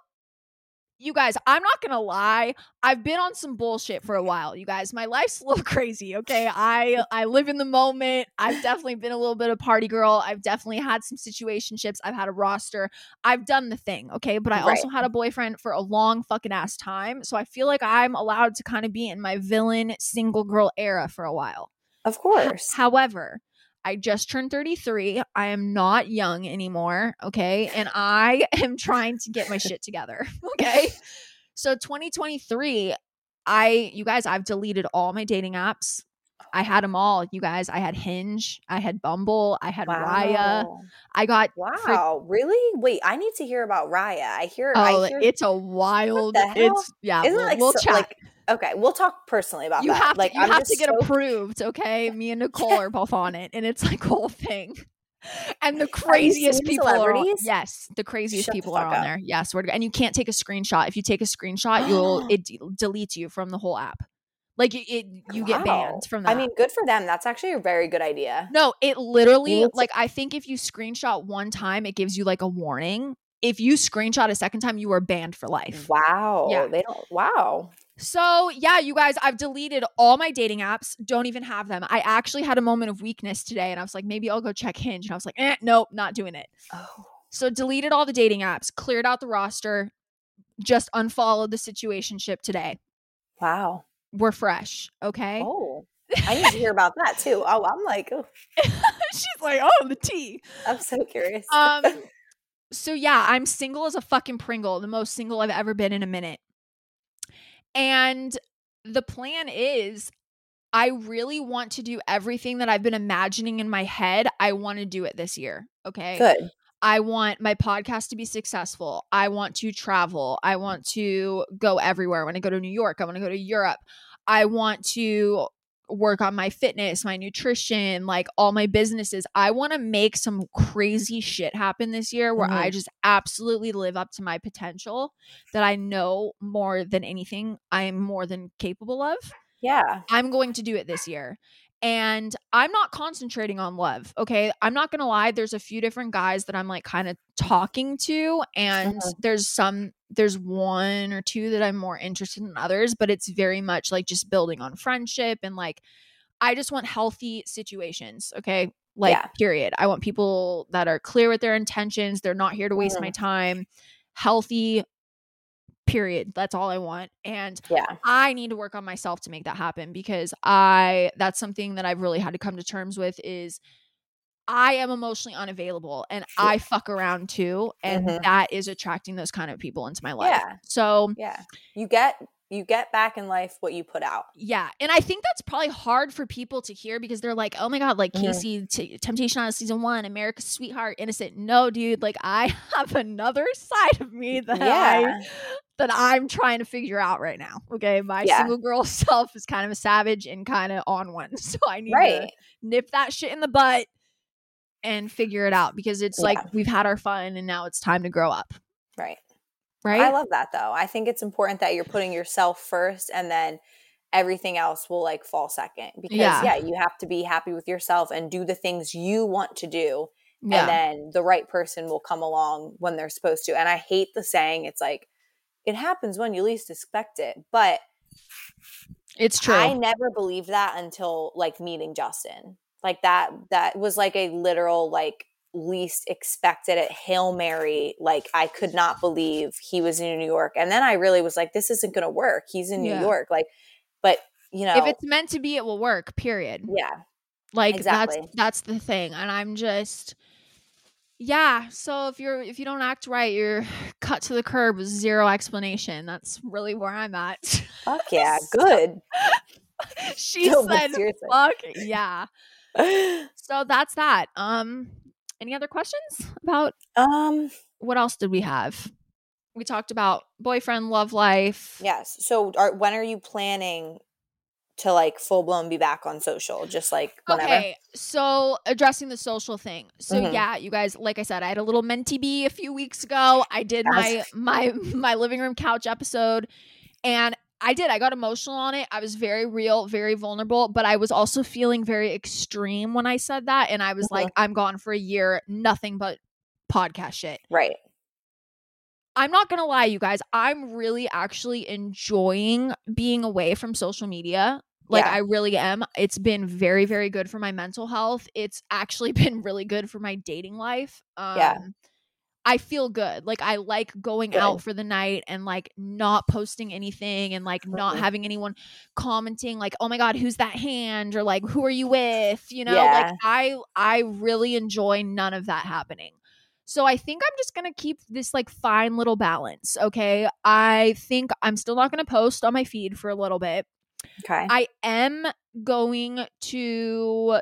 you guys, I'm not gonna lie. I've been on some bullshit for a while, you guys. My life's a little (laughs) crazy, okay? I (laughs) I live in the moment. I've definitely been a little bit of party girl. I've definitely had some situationships. I've had a roster. I've done the thing, okay? But I Right. also had a boyfriend for a long fucking ass time. So I feel like I'm allowed to kind of be in my villain single girl era for a while. Of course. However, I just turned 33. I am not young anymore. Okay. And I (laughs) am trying to get my (laughs) shit together. (laughs) Okay. So 2023, I, you guys, I've deleted all my dating apps. I had oh. them all. You guys, I had Hinge, I had Bumble, I had Raya. I got, Wow. Really? Wait, I need to hear about Raya. I hear oh, I hear it's a wild, it's, yeah, isn't we'll, like we'll so- chat. like okay, we'll talk personally about you that. have like you I'm have to get so (laughs) approved, okay? Me and Nicole are both on it, and it's like a whole thing. And the craziest people are on, yes, the craziest Shut the people are on up. there. Yeah, to God. And you can't take a screenshot. If you take a screenshot, you'll (gasps) it de- deletes you from the whole app. Like it, it you get banned from that. I mean, good for them. That's actually a very good idea. no, it literally like I think if you screenshot one time, it gives you like a warning. If you screenshot a second time, you are banned for life. Wow. Yeah. They don't wow. So, yeah, you guys, I've deleted all my dating apps. Don't even have them. I actually had a moment of weakness today and I was like, maybe I'll go check Hinge. And I was like, eh, nope, not doing it. Oh. So, deleted all the dating apps, cleared out the roster, just unfollowed the situationship today. Wow. We're fresh. Okay. Oh. I need to hear about that (laughs) too. Oh, I'm like, oh, She's like, oh, the tea. I'm so curious. Um, (laughs) so yeah, I'm single as a fucking Pringle, the most single I've ever been in a minute. And the plan is I really want to do everything that I've been imagining in my head. I want to do it this year. Okay. Good. I want my podcast to be successful. I want to travel. I want to go everywhere. I want to go to New York. I want to go to Europe. I want to work on my fitness, my nutrition, like all my businesses. I want to make some crazy shit happen this year where I mm-hmm. just absolutely live up to my potential that I know more than anything I am more than capable of. Yeah. I'm going to do it this year. And I'm not concentrating on love. Okay. I'm not going to lie. There's a few different guys that I'm like kind of talking to. And Mhm. there's some, there's one or two that I'm more interested in others, but it's very much like just building on friendship. And like, I just want healthy situations. Okay. Like, Yeah. period. I want people that are clear with their intentions. They're not here to waste my time. Healthy, period. That's all I want. And Yeah. I need to work on myself to make that happen because I that's something that I've really had to come to terms with is I am emotionally unavailable and Yeah. I fuck around too and Mhm. that is attracting those kind of people into my life. Yeah. So, Yeah. You get you get back in life what you put out. yeah, and I think that's probably hard for people to hear because they're like, "Oh my god, like Mhm. Kaci T- Temptation Island season 1, America's sweetheart, innocent." No, dude, like I (laughs) have another side of me that I Yeah. That I'm trying to figure out right now. Okay. My Yeah. single girl (laughs) self is kind of a savage and kind of on one. (laughs) So I need to nip that shit in the butt and figure it out because it's Yeah. like we've had our fun and now it's time to grow up. Right. Right. I love that though. I think it's important that you're putting yourself first and then everything else will like fall second because Yeah. yeah, you have to be happy with yourself and do the things you want to do yeah. and then the right person will come along when they're supposed to. And I hate the saying it's like it happens when you least expect it, but it's true. I never believed that until like meeting Justin. Like that that was like a literal like least expected at Hail Mary. Like I could not believe he was in New York. And then I really was like, this isn't gonna work. He's in New Yeah. York. Like, but you know, if it's meant to be, it will work, period. yeah. Like Exactly. that's that's the thing. And I'm just yeah. So if you're if you don't act right, you're (sighs) cut to the curb with zero explanation. That's really where I'm at. Fuck (laughs) yeah, good. (laughs) she No, said fuck (laughs) yeah. So that's that. Um any other questions about um, what else did we have? We talked about boyfriend, love life. yes. So are when are you planning to like full blown be back on social? Just like whenever. Okay, so addressing the social thing. So Mhm. yeah, you guys, like I said, I had a little mentee bee a few weeks ago. I did my Yes. my my living room couch episode, and I did. I got emotional on it. I was very real, very vulnerable, but I was also feeling very extreme when I said that. And I was Mhm. like, I'm gone for a year, nothing but podcast shit. Right. I'm not gonna lie, you guys. I'm really actually enjoying being away from social media. Like Yeah. I really am. It's been very, very good for my mental health. It's actually (laughs) been really good for my dating life. Um Yeah. I feel good. Like I like going Good. out for the night and like not posting anything and like not Mhm. having anyone commenting like, "Oh my god, who's that hand?" or like, "Who are you with?" You know, Yeah. like I I really enjoy none of that happening. So I think I'm just going to keep this like fine little balance, okay? I think I'm still not going to post on my feed for a little bit. Okay. I am going to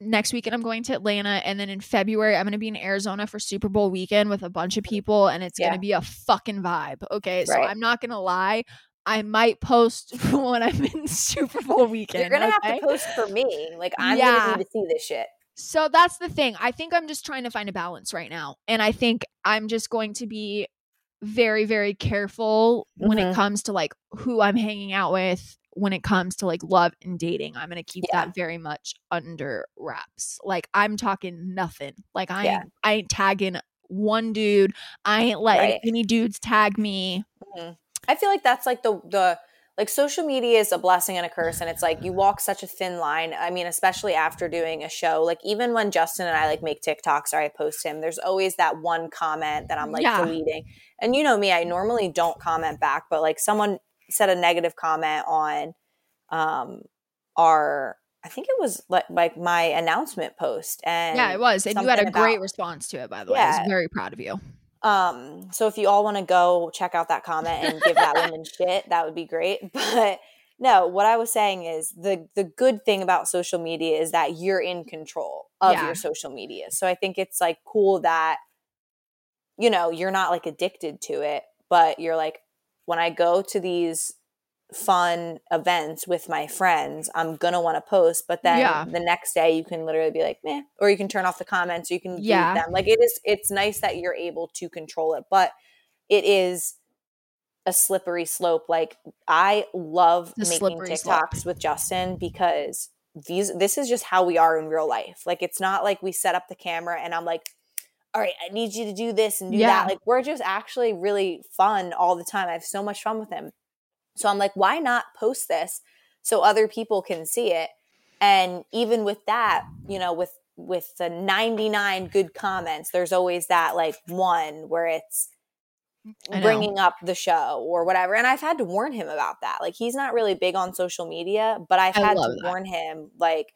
next weekend I'm going to Atlanta and then in February I'm going to be in Arizona for Super Bowl weekend with a bunch of mm-hmm. people and it's going to be a fucking vibe. Okay? So I'm not going to lie. I might post (laughs) when I'm in Super Bowl weekend. You're gonna okay? have to post for me. Like I'm Yeah. gonna need to see this shit. So that's the thing. I think I'm just trying to find a balance right now. And I think I'm just going to be very, very careful when it Mhm. comes to like who I'm hanging out with, when it comes to like love and dating. I'm going to keep Yeah. that very much under wraps. Like I'm talking nothing. Like I Yeah. ain't, I ain't tagging one dude. I ain't letting Right. any dudes tag me. Mhm. I feel like that's like the the like social media is a blessing and a curse and it's like you walk such a thin line. I mean, especially after doing a show. Like even when Justin and I like make TikToks or I post him, there's always that one comment that I'm like Yeah. deleting. And you know me, I normally don't comment back, but like someone said a negative comment on um our I think it was like, like my announcement post and yeah, it was. And you had a something great response to it, by the way. I Yeah. was very proud of you. Um, so if you all want to go check out that comment and give that (laughs) woman shit, that would be great. (laughs) But no, what I was saying is the the good thing about social media is that you're in control of Yeah. your social media. So I think it's like cool that you know, you're not like addicted to it, but you're like when I go to these fun events with my friends, I'm gonna want to post, but then Yeah. the next day you can literally be like, meh, or you can turn off the comments, or you can Yeah. them. Like it is it's nice that you're able to control it, but it is a slippery slope. Like I love a making slippery slope. TikToks with Justin because these this is just how we are in real life. Like it's not like we set up the camera and I'm like, all right, I need you to do this and do Yeah. that. Like we're just actually really fun all the time. I have so much fun with him. So I'm like, why not post this so other people can see it? And even with that, you know, with with the 99 good comments, there's always that like one where it's bringing up the show or whatever. And I've had to warn him about that. Like he's not really big on social media, but I've I had to that. warn him like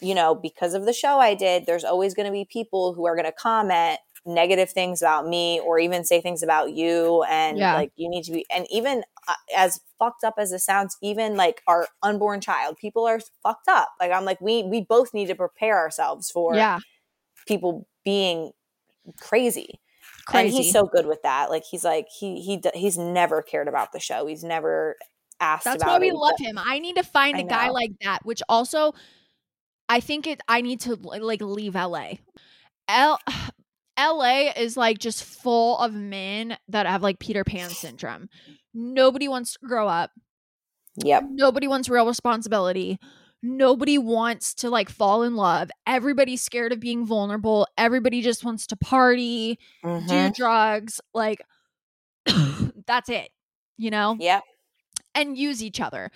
you know, because of the show I did, there's always going to be people who are going to comment negative things about me or even say things about you and Yeah. like you need to be and even Uh, as fucked up as it sounds even like our unborn child people are fucked up like i'm like we we both need to prepare ourselves for yeah. people being crazy Crazy. and he's so good with that. Like he's like he he he's never cared about the show. He's never asked That's why we it. love him. I need to find I a guy like that, which also I think it I need to like leave LA. L LA is like just full of men that have like Peter Pan syndrome. Nobody wants to grow up. Yep. Nobody wants real responsibility. Nobody wants to like fall in love. Everybody's scared of being vulnerable. Everybody just wants to party, do Mhm. drugs, like (coughs) that's it. You know? Yep. and use each other.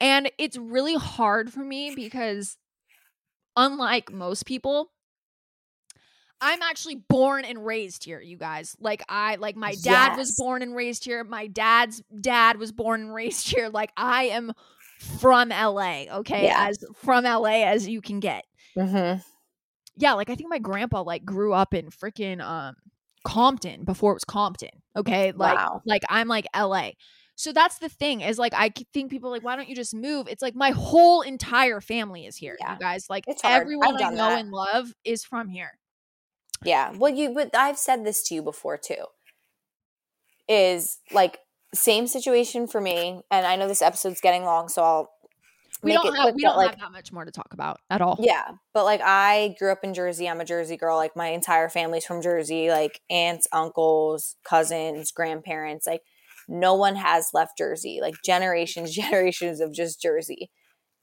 And it's really hard for me because, unlike most people, I'm actually born and raised here, you guys. Like, I, like, my dad was born and raised here. My dad's dad was born and raised here. Like, I am from LA, okay? Yeah. As from LA as you can get. Mhm. Yeah, like, I think my grandpa, like, grew up in freaking, um, Compton before it was Compton. Okay. Like, Wow. like I'm like LA. So that's the thing is like I think people are like, why don't you just move? It's like my whole entire family is here, Yeah. you guys. Like everyone I know that. and love is from here. Yeah. Well, you but I've said this to you before too. Is like same situation for me, and I know this episode's getting long, so I'll We don't have quick, we don't like, have that much more to talk about at all. Yeah, but like I grew up in Jersey. I'm a Jersey girl. Like my entire family's from Jersey. Like aunts, uncles, cousins, grandparents. Like no one has left Jersey. Like generations, (laughs) generations of just Jersey.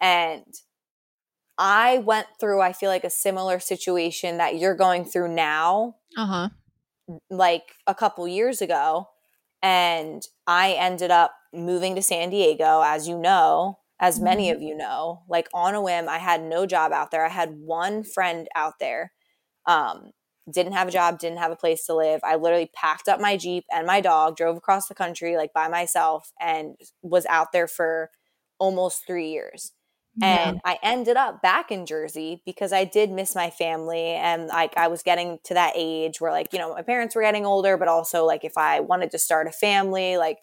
And I went through, I feel like, a similar situation that you're going through now. Uh huh. like a couple years ago and I ended up moving to San Diego as you know as many Mhm. of you know like on a whim I had no job out there I had one friend out there um didn't have a job didn't have a place to live I literally packed up my Jeep and my dog drove across the country like by myself and was out there for almost 3 years Yeah. and I ended up back in Jersey because I did miss my family and like I was getting to that age where like you know my parents were getting older but also like if I wanted to start a family like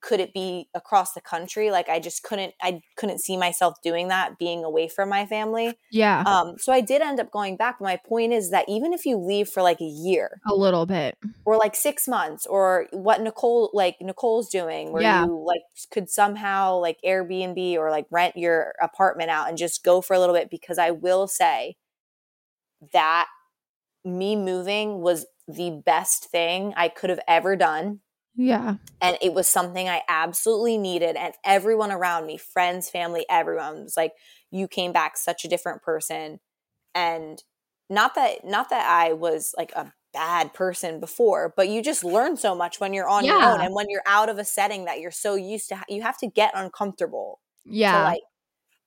could it be across the country like I just couldn't I couldn't see myself doing that being away from my family yeah. um so I did end up going back but my point is that even if you leave for like a year a little bit. or like six months or what Nicole like Nicole's doing where Yeah. you like could somehow like Airbnb or like rent your apartment out and just go for a little bit because I will say that me moving was the best thing I could have ever done Yeah. and it was something I absolutely needed and everyone around me friends family everyone was like you came back such a different person and not that not that I was like a bad person before but you just learn so much when you're on your own and when you're out of a setting that you're so used to you have to get uncomfortable Yeah. to like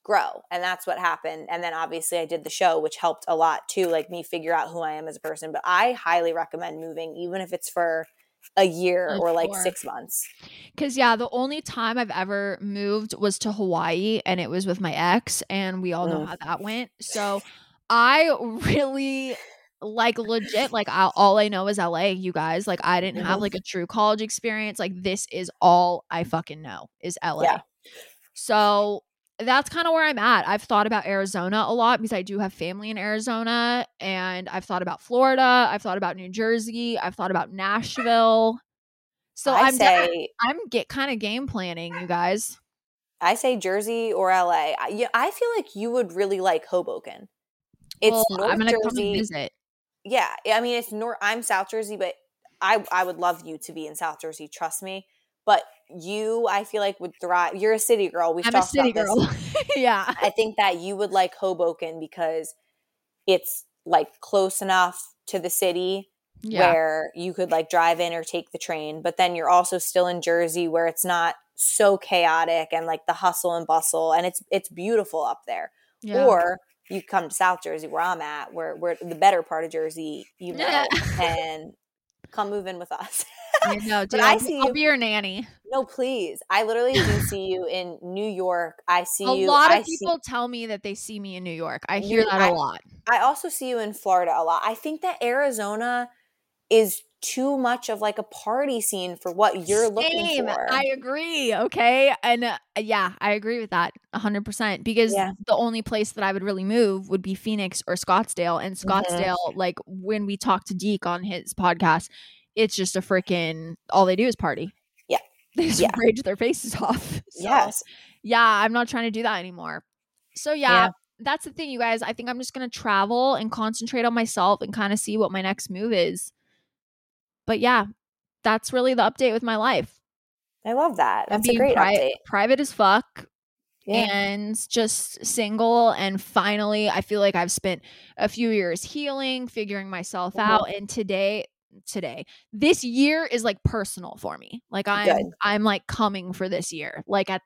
grow and that's what happened and then obviously I did the show which helped a lot too like me figure out who I am as a person but I highly recommend moving even if it's for a year or like. 6 months Cause yeah, the only time I've ever moved was to Hawaii and it was with my ex, and we all know Mm. how that went. So I really like legit, like I, all I know is LA, you guys. Like I didn't have Mhm. like a true college experience. Like this is all I fucking know is LA. Yeah. So that's kind of where I'm at. I've thought about Arizona a lot because I do have family in Arizona and I've thought about Florida. I've thought about New Jersey. I've thought about Nashville. So I I'm defi- say I'm get kind of game planning, you guys. I say Jersey or LA. I, yeah, I feel like you would really like Hoboken. It's Well, North I'm gonna come Jersey. visit. Yeah, I mean it's North. I'm South Jersey, but I I would love you to be in South Jersey. Trust me. But you, I feel like would thrive. You're a city girl. We've I'm a talked city about girl. this. (laughs) yeah. I think that you would like Hoboken because it's like close enough to the city Yeah. where you could like drive in or take the train, but then you're also still in Jersey where it's not so chaotic and like the hustle and bustle and it's it's beautiful up there. yeah. Or you come to South Jersey where I'm at, where we're the better part of Jersey, you know, (laughs) and come move in with us. I know, dude. I I'll, see I'll you- be your nanny. no, please. I literally do see you in New York. I see A you. lot I of see- people tell me that they see me in New York. I hear that I- a lot. I also see you in Florida a lot. I think that Arizona is too much of like a party scene for what you're looking for. I agree. Okay. And uh, yeah, I agree with that 100% because Yeah. the only place that I would really move would be Phoenix or Scottsdale. And Mm-hmm. Scottsdale, like when we talked to Deke on his podcast, it's just a freaking, all they do is party. Yeah. (laughs) They just Yeah. rage their faces (laughs) off. So, yes. yeah, I'm not trying to do that anymore. So yeah, Yeah. that's the thing, you guys. I think I'm just gonna travel and concentrate on myself and kind of see what my next move is. But yeah, that's really the update with my life. I love that. That's a great pri- update. private as fuck Yeah. and just single. And finally, I feel like I've spent a few years healing, figuring myself Mhm. out. And today, today, this year is like personal for me. Like I'm, Good. I'm like coming for this year. Like at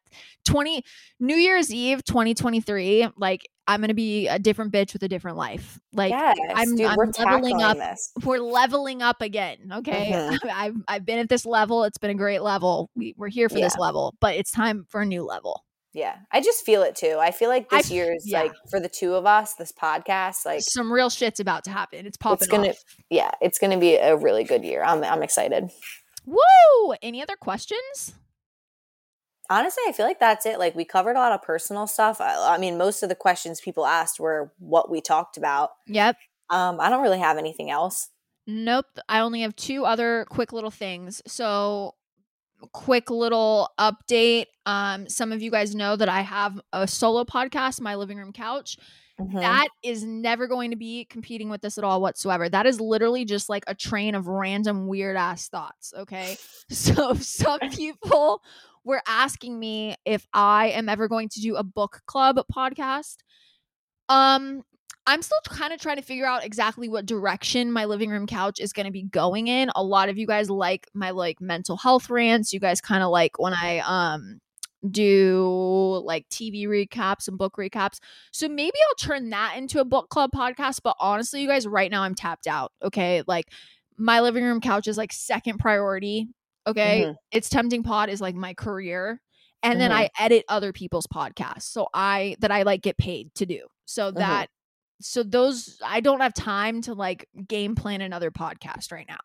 20 New Year's Eve, 2023. Like I'm gonna be a different bitch with a different life. Like yes, I'm- dude, I'm we're leveling up this. we're leveling up again. Okay. Mhm. (laughs) I've I've been at this level. It's been a great level. We, we're here for this level, but it's time for a new level. Yeah, I just feel it too. I feel like this f- year is yeah. like for the two of us, this podcast, like Some real shit's about to happen. It's popping It's gonna- off. yeah, it's going to be a really good year. I'm I'm excited. Woo! Any other questions? Honestly, I feel like that's it. Like we covered a lot of personal stuff. I, I mean, most of the questions people asked were what we talked about. Yep. Um, I don't really have anything else. Nope. I only have two other quick little things. So, quick little update. Um, some of you guys know that I have a solo podcast, My Living Room Couch. Mhm. That is never going to be competing with this at all whatsoever. That is literally just like a train of random weird ass thoughts. Okay. (laughs) So some (laughs) people were asking me if I am ever going to do a book club podcast. Um, I'm still kind of trying to figure out exactly what direction my living room couch is going to be going in. A lot of you guys like my like mental health rants. You guys kind of like when I um do like TV recaps and book recaps. So maybe I'll turn that into a book club podcast, but honestly, you guys right now I'm tapped out, okay? Like my living room couch is like second priority, okay? Mhm. It's tempting pod is like my career. And then Mhm. I edit other people's podcasts. So I that I like get paid to do. So Mm-hmm. that so those I don't have time to like game plan another podcast right now.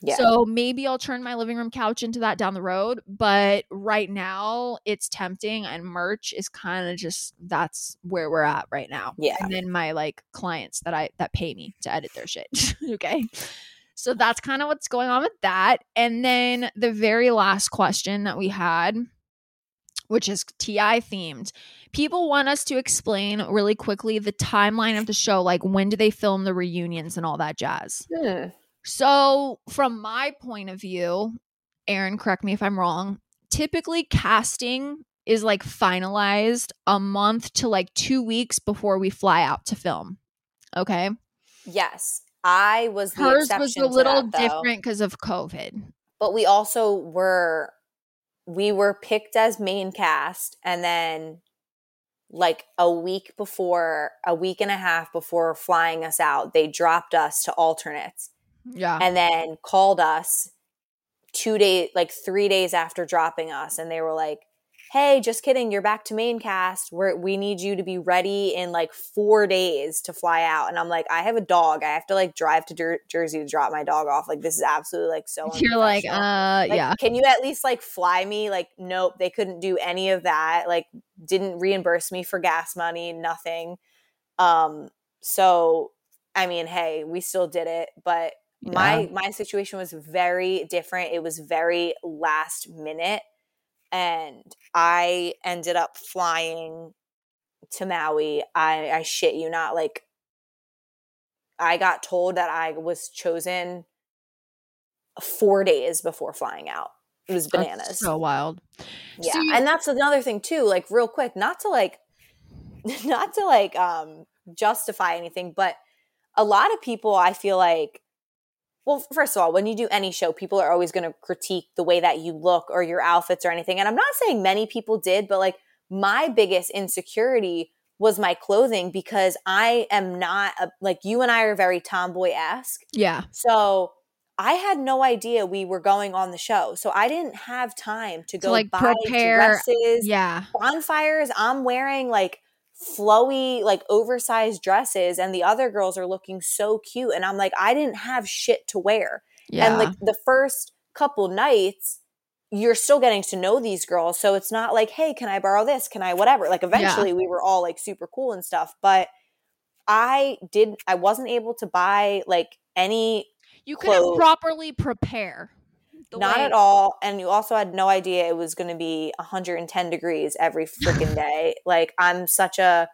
Yeah. So maybe I'll turn my living room couch into that down the road, but right now it's tempting and merch is kind of just that's where we're at right now. Yeah. And then my like clients that I that pay me to edit their shit. (laughs) okay. So that's kind of what's going on with that. And then the very last question that we had which is TI themed. People want us to explain really quickly the timeline of the show like when do they film the reunions and all that jazz. Hmm. So, from my point of view, Erin, correct me if I'm wrong. Typically, casting is like finalized a month to like two weeks before we fly out to film. Okay. Yes. I was the Hers exception was a little that, different because of COVID. but we also were we were picked as main cast and then like a week before a week and a half before flying us out they dropped us to alternates Yeah. and then called us two days like three days after dropping us and they were like hey just kidding you're back to main cast we we need you to be ready in like four days to fly out and i'm like i have a dog i have to like drive to Jer- jersey to drop my dog off like this is absolutely like so (laughs) You're like, uh, Like, yeah. Can you at least like fly me? Like, nope, they couldn't do any of that. Like, didn't reimburse me for gas money, nothing. Um, so I mean, hey, we still did it, but my my situation was very different. It was very last minute. And I ended up flying to Maui. I, I shit you not, like I got told that I was chosen four days before flying out. It was That's bananas. so wild. yeah. So you- and that's another thing too, like real quick, not to like (laughs) not to like um justify anything, but a lot of people I feel like well, first of all, when you do any show, people are always going to critique the way that you look or your outfits or anything. And I'm not saying many people did, but like my biggest insecurity was my clothing because I am not a, like you and I are very tomboy esque. Yeah. So I had no idea we were going on the show. So I didn't have time to go like, buy prepare- dresses, Yeah. bonfires. I'm wearing like flowy, like oversized dresses, and the other girls are looking so cute. And I'm like, I didn't have shit to wear. Yeah. And like the first couple nights, you're still getting to know these girls. So it's not like, hey, can I borrow this? Can I whatever? Like eventually we were all like super cool and stuff. But I did I wasn't able to buy like any you couldn't clothes. properly prepare. The not way- at all. And you also had no idea it was going to be 110 degrees every freaking (laughs) day. like I'm such a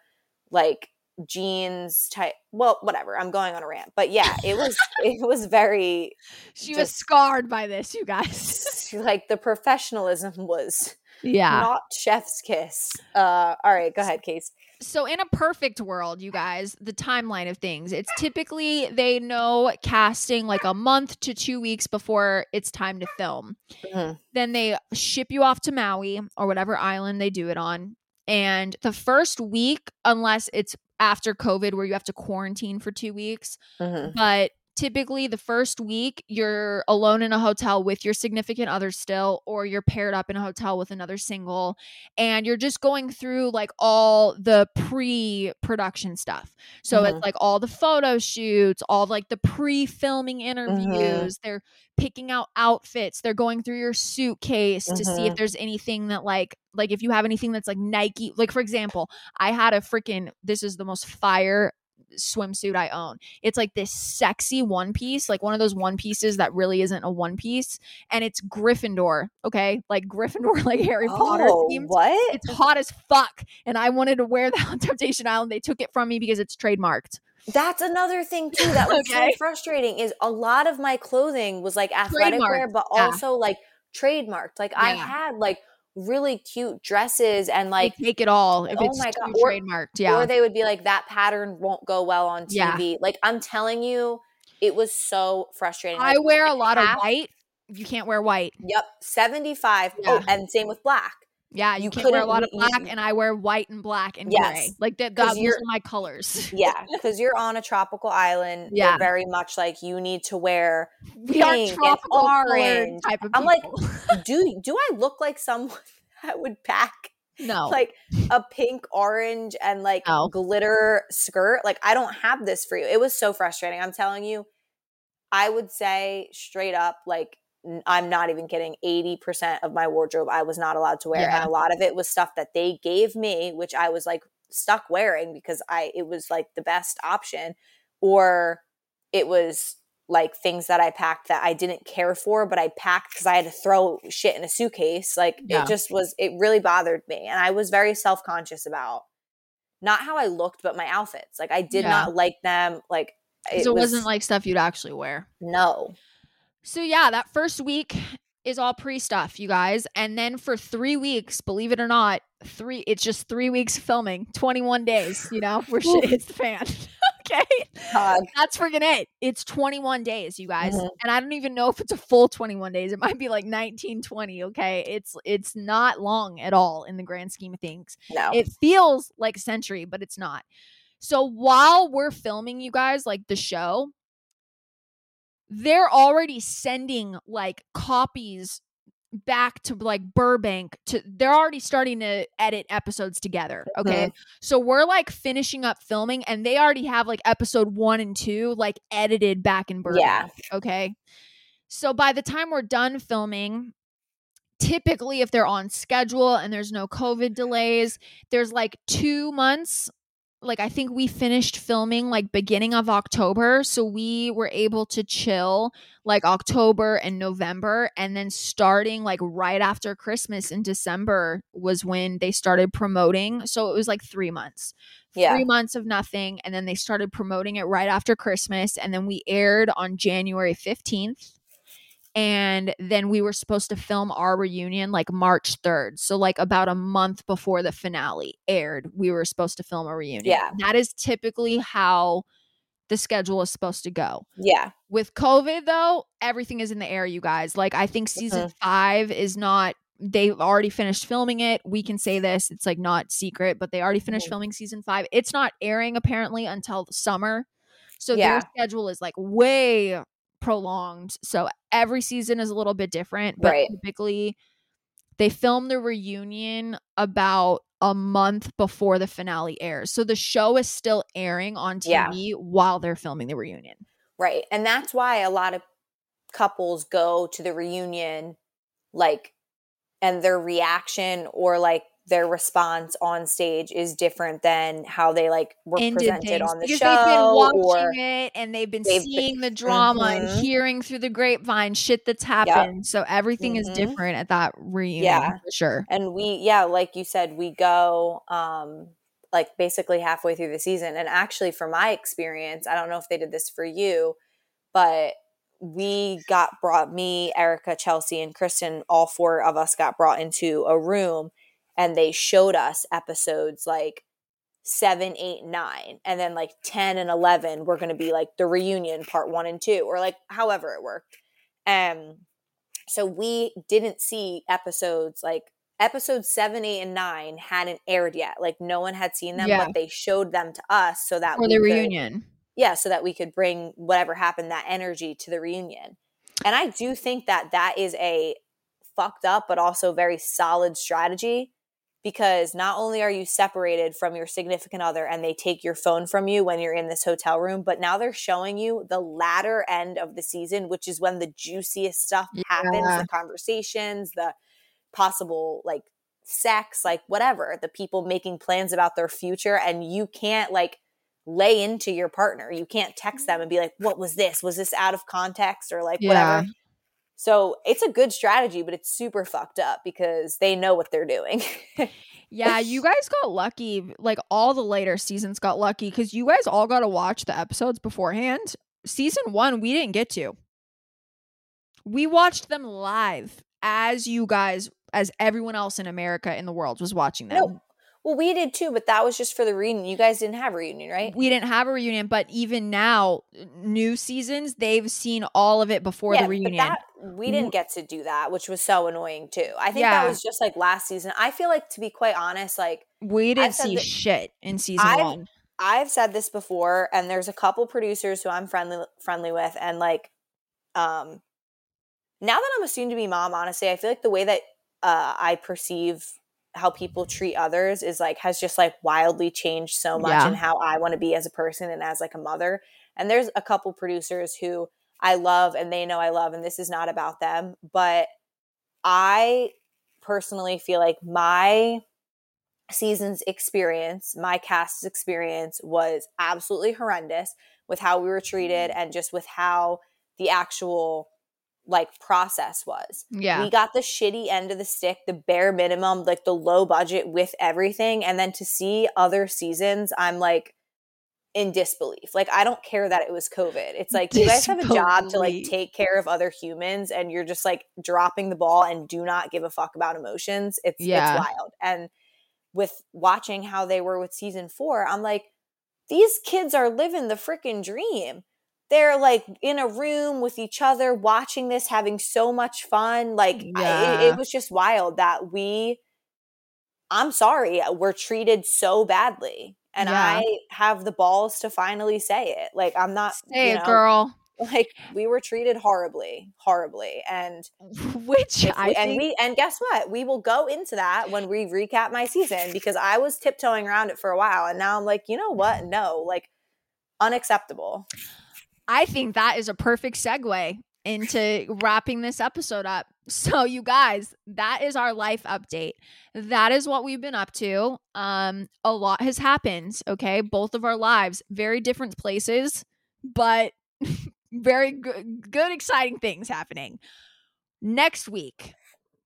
like jeans type. Well, whatever. I'm going on a rant, but yeah, it (laughs) was it was very She was scarred by this, you guys. (laughs) like the professionalism was yeah. not chef's kiss. Uh, all right, go ahead, Case. So in a perfect world, you guys, the timeline of things, it's typically they know casting like a month to 2 weeks before it's time to film. Mhm. Then they ship you off to Maui or whatever island they do it on. And the first week unless it's after COVID where you have to quarantine for 2 weeks, Mhm. but typically the first week you're alone in a hotel with your significant other still or you're paired up in a hotel with another single and you're just going through like all the pre-production stuff so Mhm. it's like all the photo shoots all like the pre-filming interviews they're picking out outfits they're going through your suitcase to see if Mhm. there's anything that like like if you have anything that's like nike like for example i had a freaking this is the most fire swimsuit I own. It's like this sexy one piece, like one of those one pieces that really isn't a one piece, and it's Gryffindor. Okay, like Gryffindor, (laughs) like Harry Potter Oh, themed. what? It's hot as fuck, and I wanted to wear that (laughs) on Temptation Island. They took it from me because it's trademarked. That's another thing too that was Okay. so frustrating is a lot of my clothing was like athletic wear, Trademarked, but yeah. also like trademarked. Like I had like really cute dresses and like they take it all if oh it's my God. Or- trademarked. Yeah. or they would be like that pattern won't go well on Yeah. TV. Like I'm telling you, it was so frustrating. I Like, wear a lot of white. You can't wear white. Yep, 75. Yeah. Oh, and same with black. Yeah, you, You can't wear a lot of black, and I wear white and black and Yes. gray. Like that, those you're- my colors. (laughs) Yeah, because you're on a tropical island. Yeah. Very much like you need to wear. We are Pink and tropical orange. type of I'm like. (laughs) Do do I look like someone (laughs) that would pack no, like a pink, orange, and like No. glitter skirt? Like I don't have this for you. It was so frustrating. I'm telling you. I would say straight up, like I'm not even kidding. Eighty percent of my wardrobe I was not allowed to wear, Yeah. and a lot of it was stuff that they gave me, which I was like stuck wearing because I it was like the best option, or it was like things that I packed that I didn't care for, but I packed because I had to throw shit in a suitcase. Like Yeah. it just was, it really bothered me. And I was very self conscious about not how I looked, but my outfits. Like I did Yeah. not like them. Like it, wasn't like stuff you'd actually wear. no. So yeah, that first week is all pre stuff, you guys, and then for three weeks, believe it or not, three it's just three weeks of filming, twenty one days. You know, where shit hits the fan. (laughs) okay, God. that's freaking it. It's twenty one days, you guys, Mhm. and I don't even know if it's a full twenty one days. It might be like nineteen twenty. Okay, it's it's not long at all in the grand scheme of things. No. It feels like a century, but it's not. So while we're filming, you guys, like the show, they're already sending like copies back to like Burbank to they're already starting to edit episodes together. Okay. Mm-hmm. So we're like finishing up filming and they already have like episode one and two like edited back in Burbank. Yeah. Okay. So by the time we're done filming, typically if they're on schedule and there's no COVID delays, there's like two months. Like I think we finished filming like beginning of October. So we were able to chill like October and November. And then starting like right after Christmas in December was when they started promoting. So it was like three months Yeah. three months of nothing and then they started promoting it right after christmas and then we aired on january 15th and then we were supposed to film our reunion like march 3rd so like about a month before the finale aired we were supposed to film a reunion Yeah. that is typically how the schedule is supposed to go Yeah. with covid though everything is in the air you guys like i think season five is not they've already finished filming it we can say this it's like not secret but they already finished Mhm. filming season five it's not airing apparently until the summer so Yeah. their schedule is like way prolonged so every season is a little bit different but Right. typically they film the reunion about a month before the finale airs so the show is still airing on Yeah. tv while they're filming the reunion Right. And that's why a lot of couples go to the reunion like and their reaction or like their response on stage is different than how they like were ended presented things on the because show they've been watching or it and they've been they've been- seeing the (laughs) drama Mhm. and hearing through the grapevine shit that's happened. So everything is Mhm. different at that reunion Yeah. for sure. and we yeah like you said we go um like basically halfway through the season and actually from my experience i don't know if they did this for you but we got brought me erica chelsea and kristen all four of us got brought into a room and they showed us episodes like seven, eight, nine, and then like 10 and 11 were going to be like the reunion part one and two, or like however it worked. Um, so we didn't see episodes like episodes seven, eight, and nine hadn't aired yet. Like no one had seen them, Yeah. but they showed them to us so that For the could- reunion. yeah, so that we could bring whatever happened, that energy to the reunion. And I do think that that is a fucked up, but also very solid strategy because not only are you separated from your significant other and they take your phone from you when you're in this hotel room, but now they're showing you the latter end of the season, which is when the juiciest stuff happens the conversations, the possible like sex, like whatever, the people making plans about their future. And you can't like lay into your partner. You can't text them and be like, what was this? Was this out of context or like Yeah. whatever? So it's a good strategy, but it's super fucked up because they know what they're doing. (laughs) Yeah, you guys got lucky. Like all the later seasons got lucky because you guys all got to watch the episodes beforehand. Season one, we didn't get to. We watched them live as you guys as everyone else in America in the world was watching them. No. Well, we did too, but that was just for the reunion. You guys didn't have a reunion, right? We didn't have a reunion, but even now, new seasons, they've seen all of it before yeah, the reunion. But that, we didn't get to do that, which was so annoying too. I think Yeah. that was just like last season. I feel like, to be quite honest, like we didn't see shit in season I've- one. I've said this before, and there's a couple producers who I'm friendly friendly with, and like, um, now that I'm a soon to be mom, honestly, I feel like the way that uh, I perceive how people treat others is like has just like wildly changed so much Yeah. in how I want to be as a person and as like a mother. And there's a couple producers who I love and they know I love, and this is not about them, but I personally feel like my season's experience, my cast's experience was absolutely horrendous with how we were treated mm-hmm. and just with how the actual like process was. Yeah. We got the shitty end of the stick, the bare minimum, like the low budget with everything. And then to see other seasons, I'm like in disbelief. Like I don't care that it was COVID. It's like you guys have a job to like take care of other humans and you're just like dropping the ball and do not give a fuck about emotions. It's Yeah. it's wild. And with watching how they were with season four, I'm like, these kids are living the freaking dream. They're like in a room with each other, watching this, having so much fun. Like, I, it, it was just wild that we, I'm sorry, uh, we're treated so badly. And Yeah. I have the balls to finally say it. Like, I'm not, Say you it, know, girl. like, we were treated horribly, horribly. And (laughs) Which I we, think, and we and guess what? We will go into that when we recap my season because I was tiptoeing around it for a while and now I'm like, you know what? No, like unacceptable. I think that is a perfect segue into wrapping this episode up. (laughs) So you guys, that is our life update. That is what we've been up to. Um a lot has happened, okay? Both of our lives, very different places, but (laughs) very good good exciting things happening. Next week,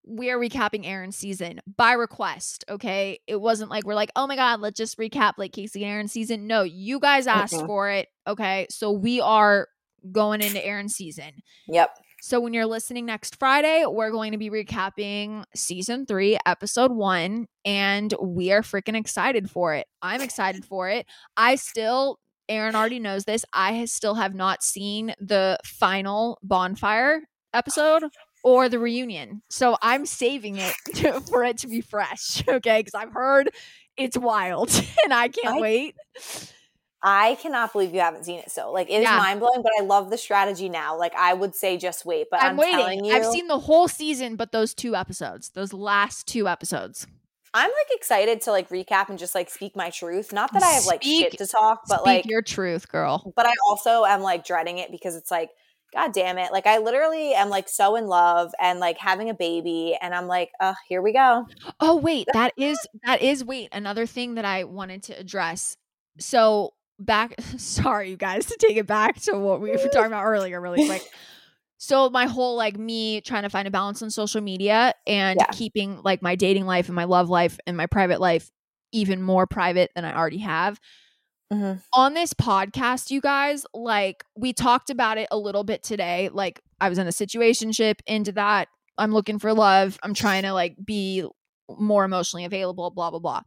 we are recapping Erin's season by request. Okay. It wasn't like we're like, oh my God, let's just recap like Kaci and Erin's season. No, you guys asked Mm-mm. for it. Okay. So we are going into Erin's season. Yep. So when you're listening next Friday, we're going to be recapping season three, episode one, and we are freaking excited for it. I'm excited for it. I still, Erin already knows this. I still have not seen the final bonfire episode or the reunion. So I'm saving it (laughs) to, for it to be fresh. (laughs) Okay. Because I've heard it's wild (laughs) and I can't I- wait. I cannot believe you haven't seen it so. Like it is Yeah. mind blowing, but I love the strategy now. Like I would say just wait, but I'm, I'm, waiting. telling you I've seen the whole season, but those two episodes, those last two episodes. I'm like excited to like recap and just like speak my truth. Not that I have like Speak- shit to talk, but Speak like your truth, girl. but I also am like dreading it because it's like, God damn it. Like I literally am like so in love and like having a baby and I'm like, uh, here we go. Oh wait, that is that is wait another thing that I wanted to address. So back, (laughs) sorry you guys to take it back to what we were (laughs) talking about earlier, really quick. So my whole like me trying to find a balance on social media and Yeah. keeping like my dating life and my love life and my private life even more private than I already have. Mhm. on this podcast, you guys, like we talked about it a little bit today. Like I was in a situationship into that. I'm looking for love. I'm trying to like be more emotionally available, blah, blah, blah.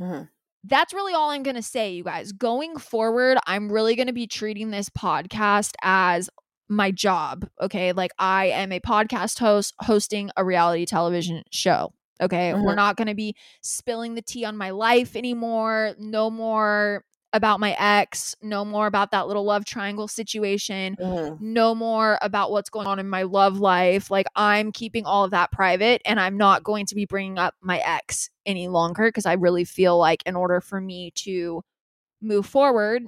Mhm. That's really all I'm going to say, you guys. Going forward, I'm really going to be treating this podcast as my job. Okay. Like I am a podcast host hosting a reality television show. Okay. We're Mhm. not going to be spilling the tea on my life anymore. No more about my ex. No more about that little love triangle situation. Mhm. No more about what's going on in my love life. Like I'm keeping all of that private and I'm not going to be bringing up my ex any longer because I really feel like in order for me to move forward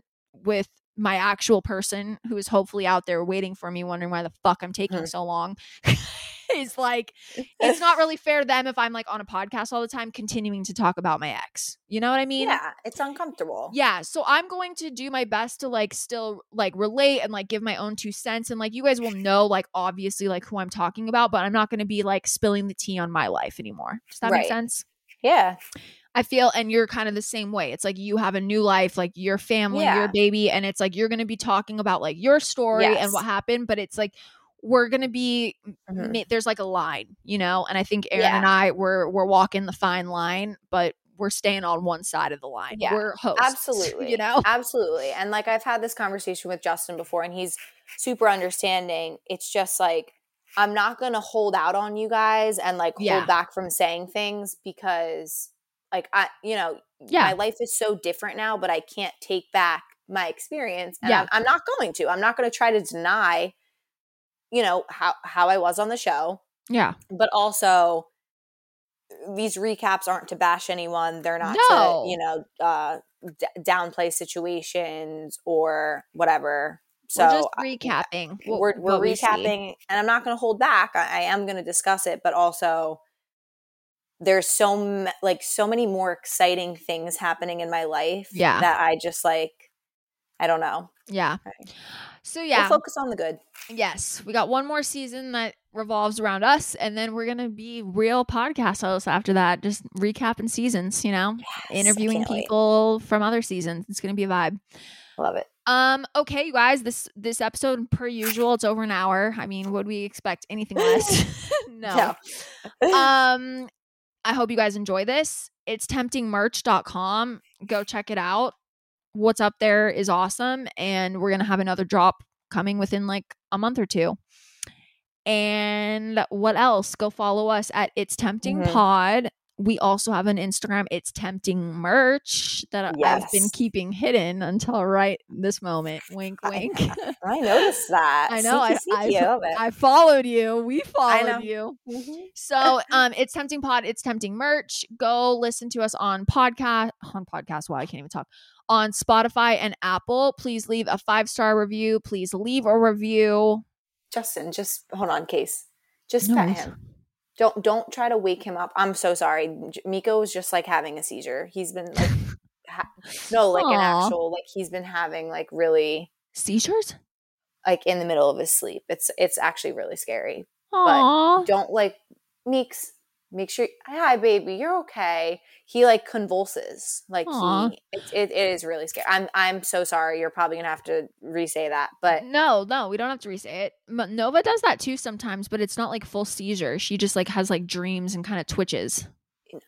with my actual person who is hopefully out there waiting for me wondering why the fuck I'm taking Mhm. so long (laughs) (laughs) is like it's not (laughs) really fair to them if I'm like on a podcast all the time continuing to talk about my ex. You know what I mean? Yeah, it's uncomfortable. Yeah, so I'm going to do my best to like still like relate and like give my own two cents and like you guys will (laughs) know like obviously like who I'm talking about, but I'm not going to be like spilling the tea on my life anymore. Does that make sense? Yeah. I feel and you're kind of the same way. It's like you have a new life, like your family, your baby and it's like you're going to be talking about like your story and what happened, but it's like we're gonna be Mhm. ma- there's like a line, you know, and I think Erin Yeah. and I we're we're walking the fine line, but we're staying on one side of the line. Yeah, we're hosts, (laughs) Absolutely. you know. Absolutely. And like I've had this conversation with Justin before and he's super understanding. It's just like I'm not going to hold out on you guys and like Yeah. hold back from saying things because like I you know, Yeah. my life is so different now, but I can't take back my experience and Yeah. I'm, I'm not going to. I'm not going to try to deny you know how how I was on the show Yeah, but also these recaps aren't to bash anyone they're not No. to you know uh d- downplay situations or whatever so we're just recapping. what- we're, we're what we recapping and i'm not going to hold back i, I am going to discuss it but also there's so m- like so many more exciting things happening in my life Yeah. that i just like i don't know Yeah. Right. So we'll yeah, focus on the good yes, we got one more season that revolves around us, and then we're gonna be real podcast hosts after that, just recapping seasons. You know, Yes, interviewing can't wait. people from other seasons. It's gonna be a vibe. love it Um, okay, you guys, this this episode per usual, it's over an hour. I mean, would we expect anything less? (laughs) (laughs) no. Um, (laughs) I hope you guys enjoy this. It's temptingmerch.com. Go check it out. What's up there is awesome. And we're gonna have another drop coming within like a month or two. And what else? Go follow us at It's Tempting Mhm. Pod. We also have an Instagram, It's Tempting Merch, that I- I've been keeping hidden until right this moment. Wink, wink. (laughs) i noticed that I know. I, sneaky, I, I I followed you. We followed you. Mhm. So (laughs) um it's tempting pod, it's tempting merch. Go listen to us on podcast on podcast. Wow, I can't even talk. On Spotify and Apple. Please leave a five-star review. Please leave a review. Justin, just hold on, case. Just No pet worries. him. Don't don't try to wake him up. I'm so sorry. Miko is just like having a seizure. He's been like, (laughs) ha- no, like an actual like he's been having like really Seizures? like in the middle of his sleep. It's it's actually really scary. Aww. Don't like Meeks. Make sure, hi baby, you're okay. He like convulses, like Aw. he. It, it, it is really scary. I'm I'm so sorry. You're probably gonna have to re-say that, but No, no, we don't have to re-say it. Nova does that too sometimes, but it's not like full seizure. She just like has like dreams and kind of twitches.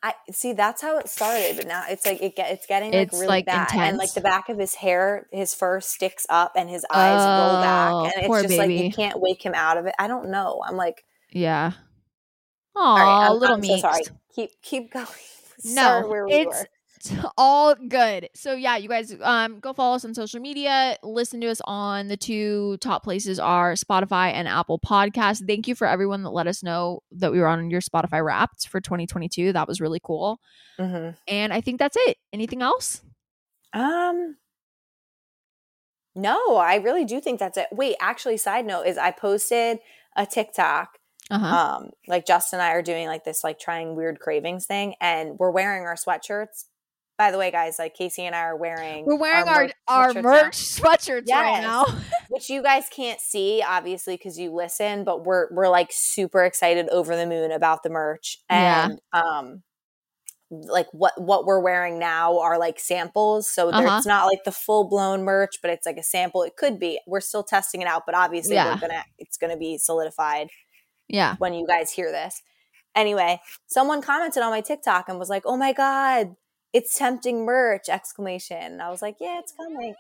I see that's how it started, but now it's like it get it's getting like It's, really like, bad, and like the back of his hair, his fur sticks up, and his eyes roll Oh, back, and poor it's just like you can't wake him out of it. I don't know. I'm like, Yeah. All right, little I'm so sorry. Keep keep (laughs) going. No, where we it's were. it's all good. So yeah, you guys um go follow us on social media. Listen to us on the two top places are Spotify and Apple Podcasts. Thank you for everyone that let us know that we were on your Spotify Wrapped for 2022. That was really cool. Mhm. And I think that's it. Anything else? Um, no, I really do think that's it. Wait, actually, side note is I posted a TikTok. Uh huh. Um, like Justin and I are doing like this like trying weird cravings thing, and we're wearing our sweatshirts. By the way, guys, like Kaci and I are wearing We're wearing our merch our sweatshirts merch sweatshirts right now. (laughs) which you guys can't see obviously because you listen, but we're we're like super excited over the moon about the merch Yeah. and um like what what we're wearing now are like samples so Uh-huh. it's not like the full blown merch but it's like a sample it could be we're still testing it out but obviously Yeah. we're gonna it's gonna be solidified yeah. when you guys hear this anyway someone commented on my tiktok and was like oh my god it's tempting merch exclamation and i was like yeah it's coming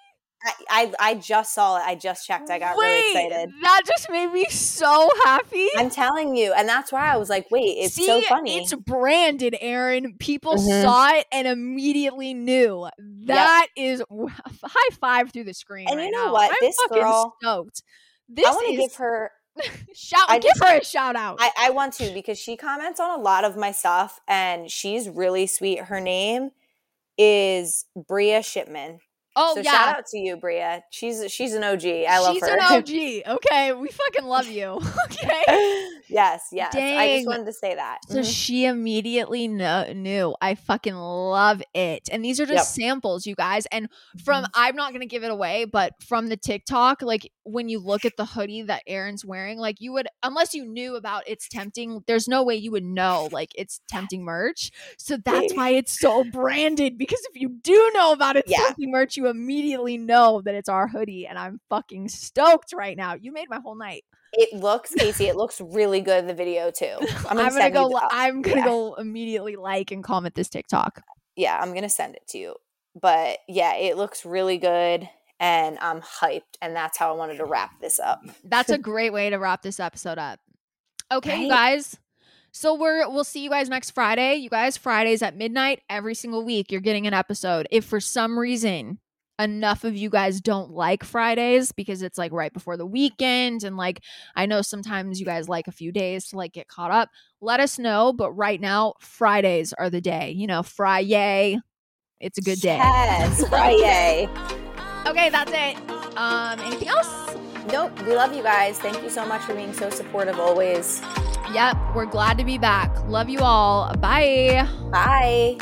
I, I i just saw it i just checked i got really excited That just made me so happy. i'm telling you and that's why i was like wait it's See, so funny It's branded, Erin. People Mhm. saw it and immediately knew. That is (laughs) high five through the screen. And you know now. what? I'm this fucking girl- stoked. This i want to is give her (laughs) shout. I give her a shout out. I, I want to because she comments on a lot of my stuff and she's really sweet her name is bria shipman oh so yeah, shout out to you bria she's she's an og i love she's her She's an OG. (laughs) Okay, we fucking love you. (laughs) okay. yes, yes. I just wanted to say that. So Mhm. she immediately kno- knew. I fucking love it. And these are just samples, you guys. And from, Mm-hmm. I'm not going to give it away, but from the TikTok, like when you look at the hoodie that Erin's wearing, like you would, unless you knew about it's tempting, there's no way you would know like it's tempting merch. So that's why it's so branded because if you do know about it's Yeah. tempting merch, you immediately know that it's our hoodie. And I'm fucking stoked right now. You made my whole night. It looks, Kaci. It looks really good. in The video too. (laughs) I'm gonna, I'm gonna go. I'm gonna yeah. go immediately like and comment this TikTok. Yeah, I'm gonna send it to you. But yeah, it looks really good, and I'm hyped. And that's how I wanted to wrap this up. That's a (laughs) great way to wrap this episode up. Okay, right? you guys. So we're we'll see you guys next Friday. You guys, Fridays at midnight every single week, you're getting an episode. If for some reason enough of you guys don't like Fridays because it's like right before the weekend and like I know sometimes you guys like a few days to like get caught up. Let us know, but right now Fridays are the day. You know, Friday. It's a good day. Yes, (laughs) Friday. okay, that's it. Um anything else? Nope. We love you guys. Thank you so much for being so supportive always. Yep, we're glad to be back. Love you all. Bye. Bye.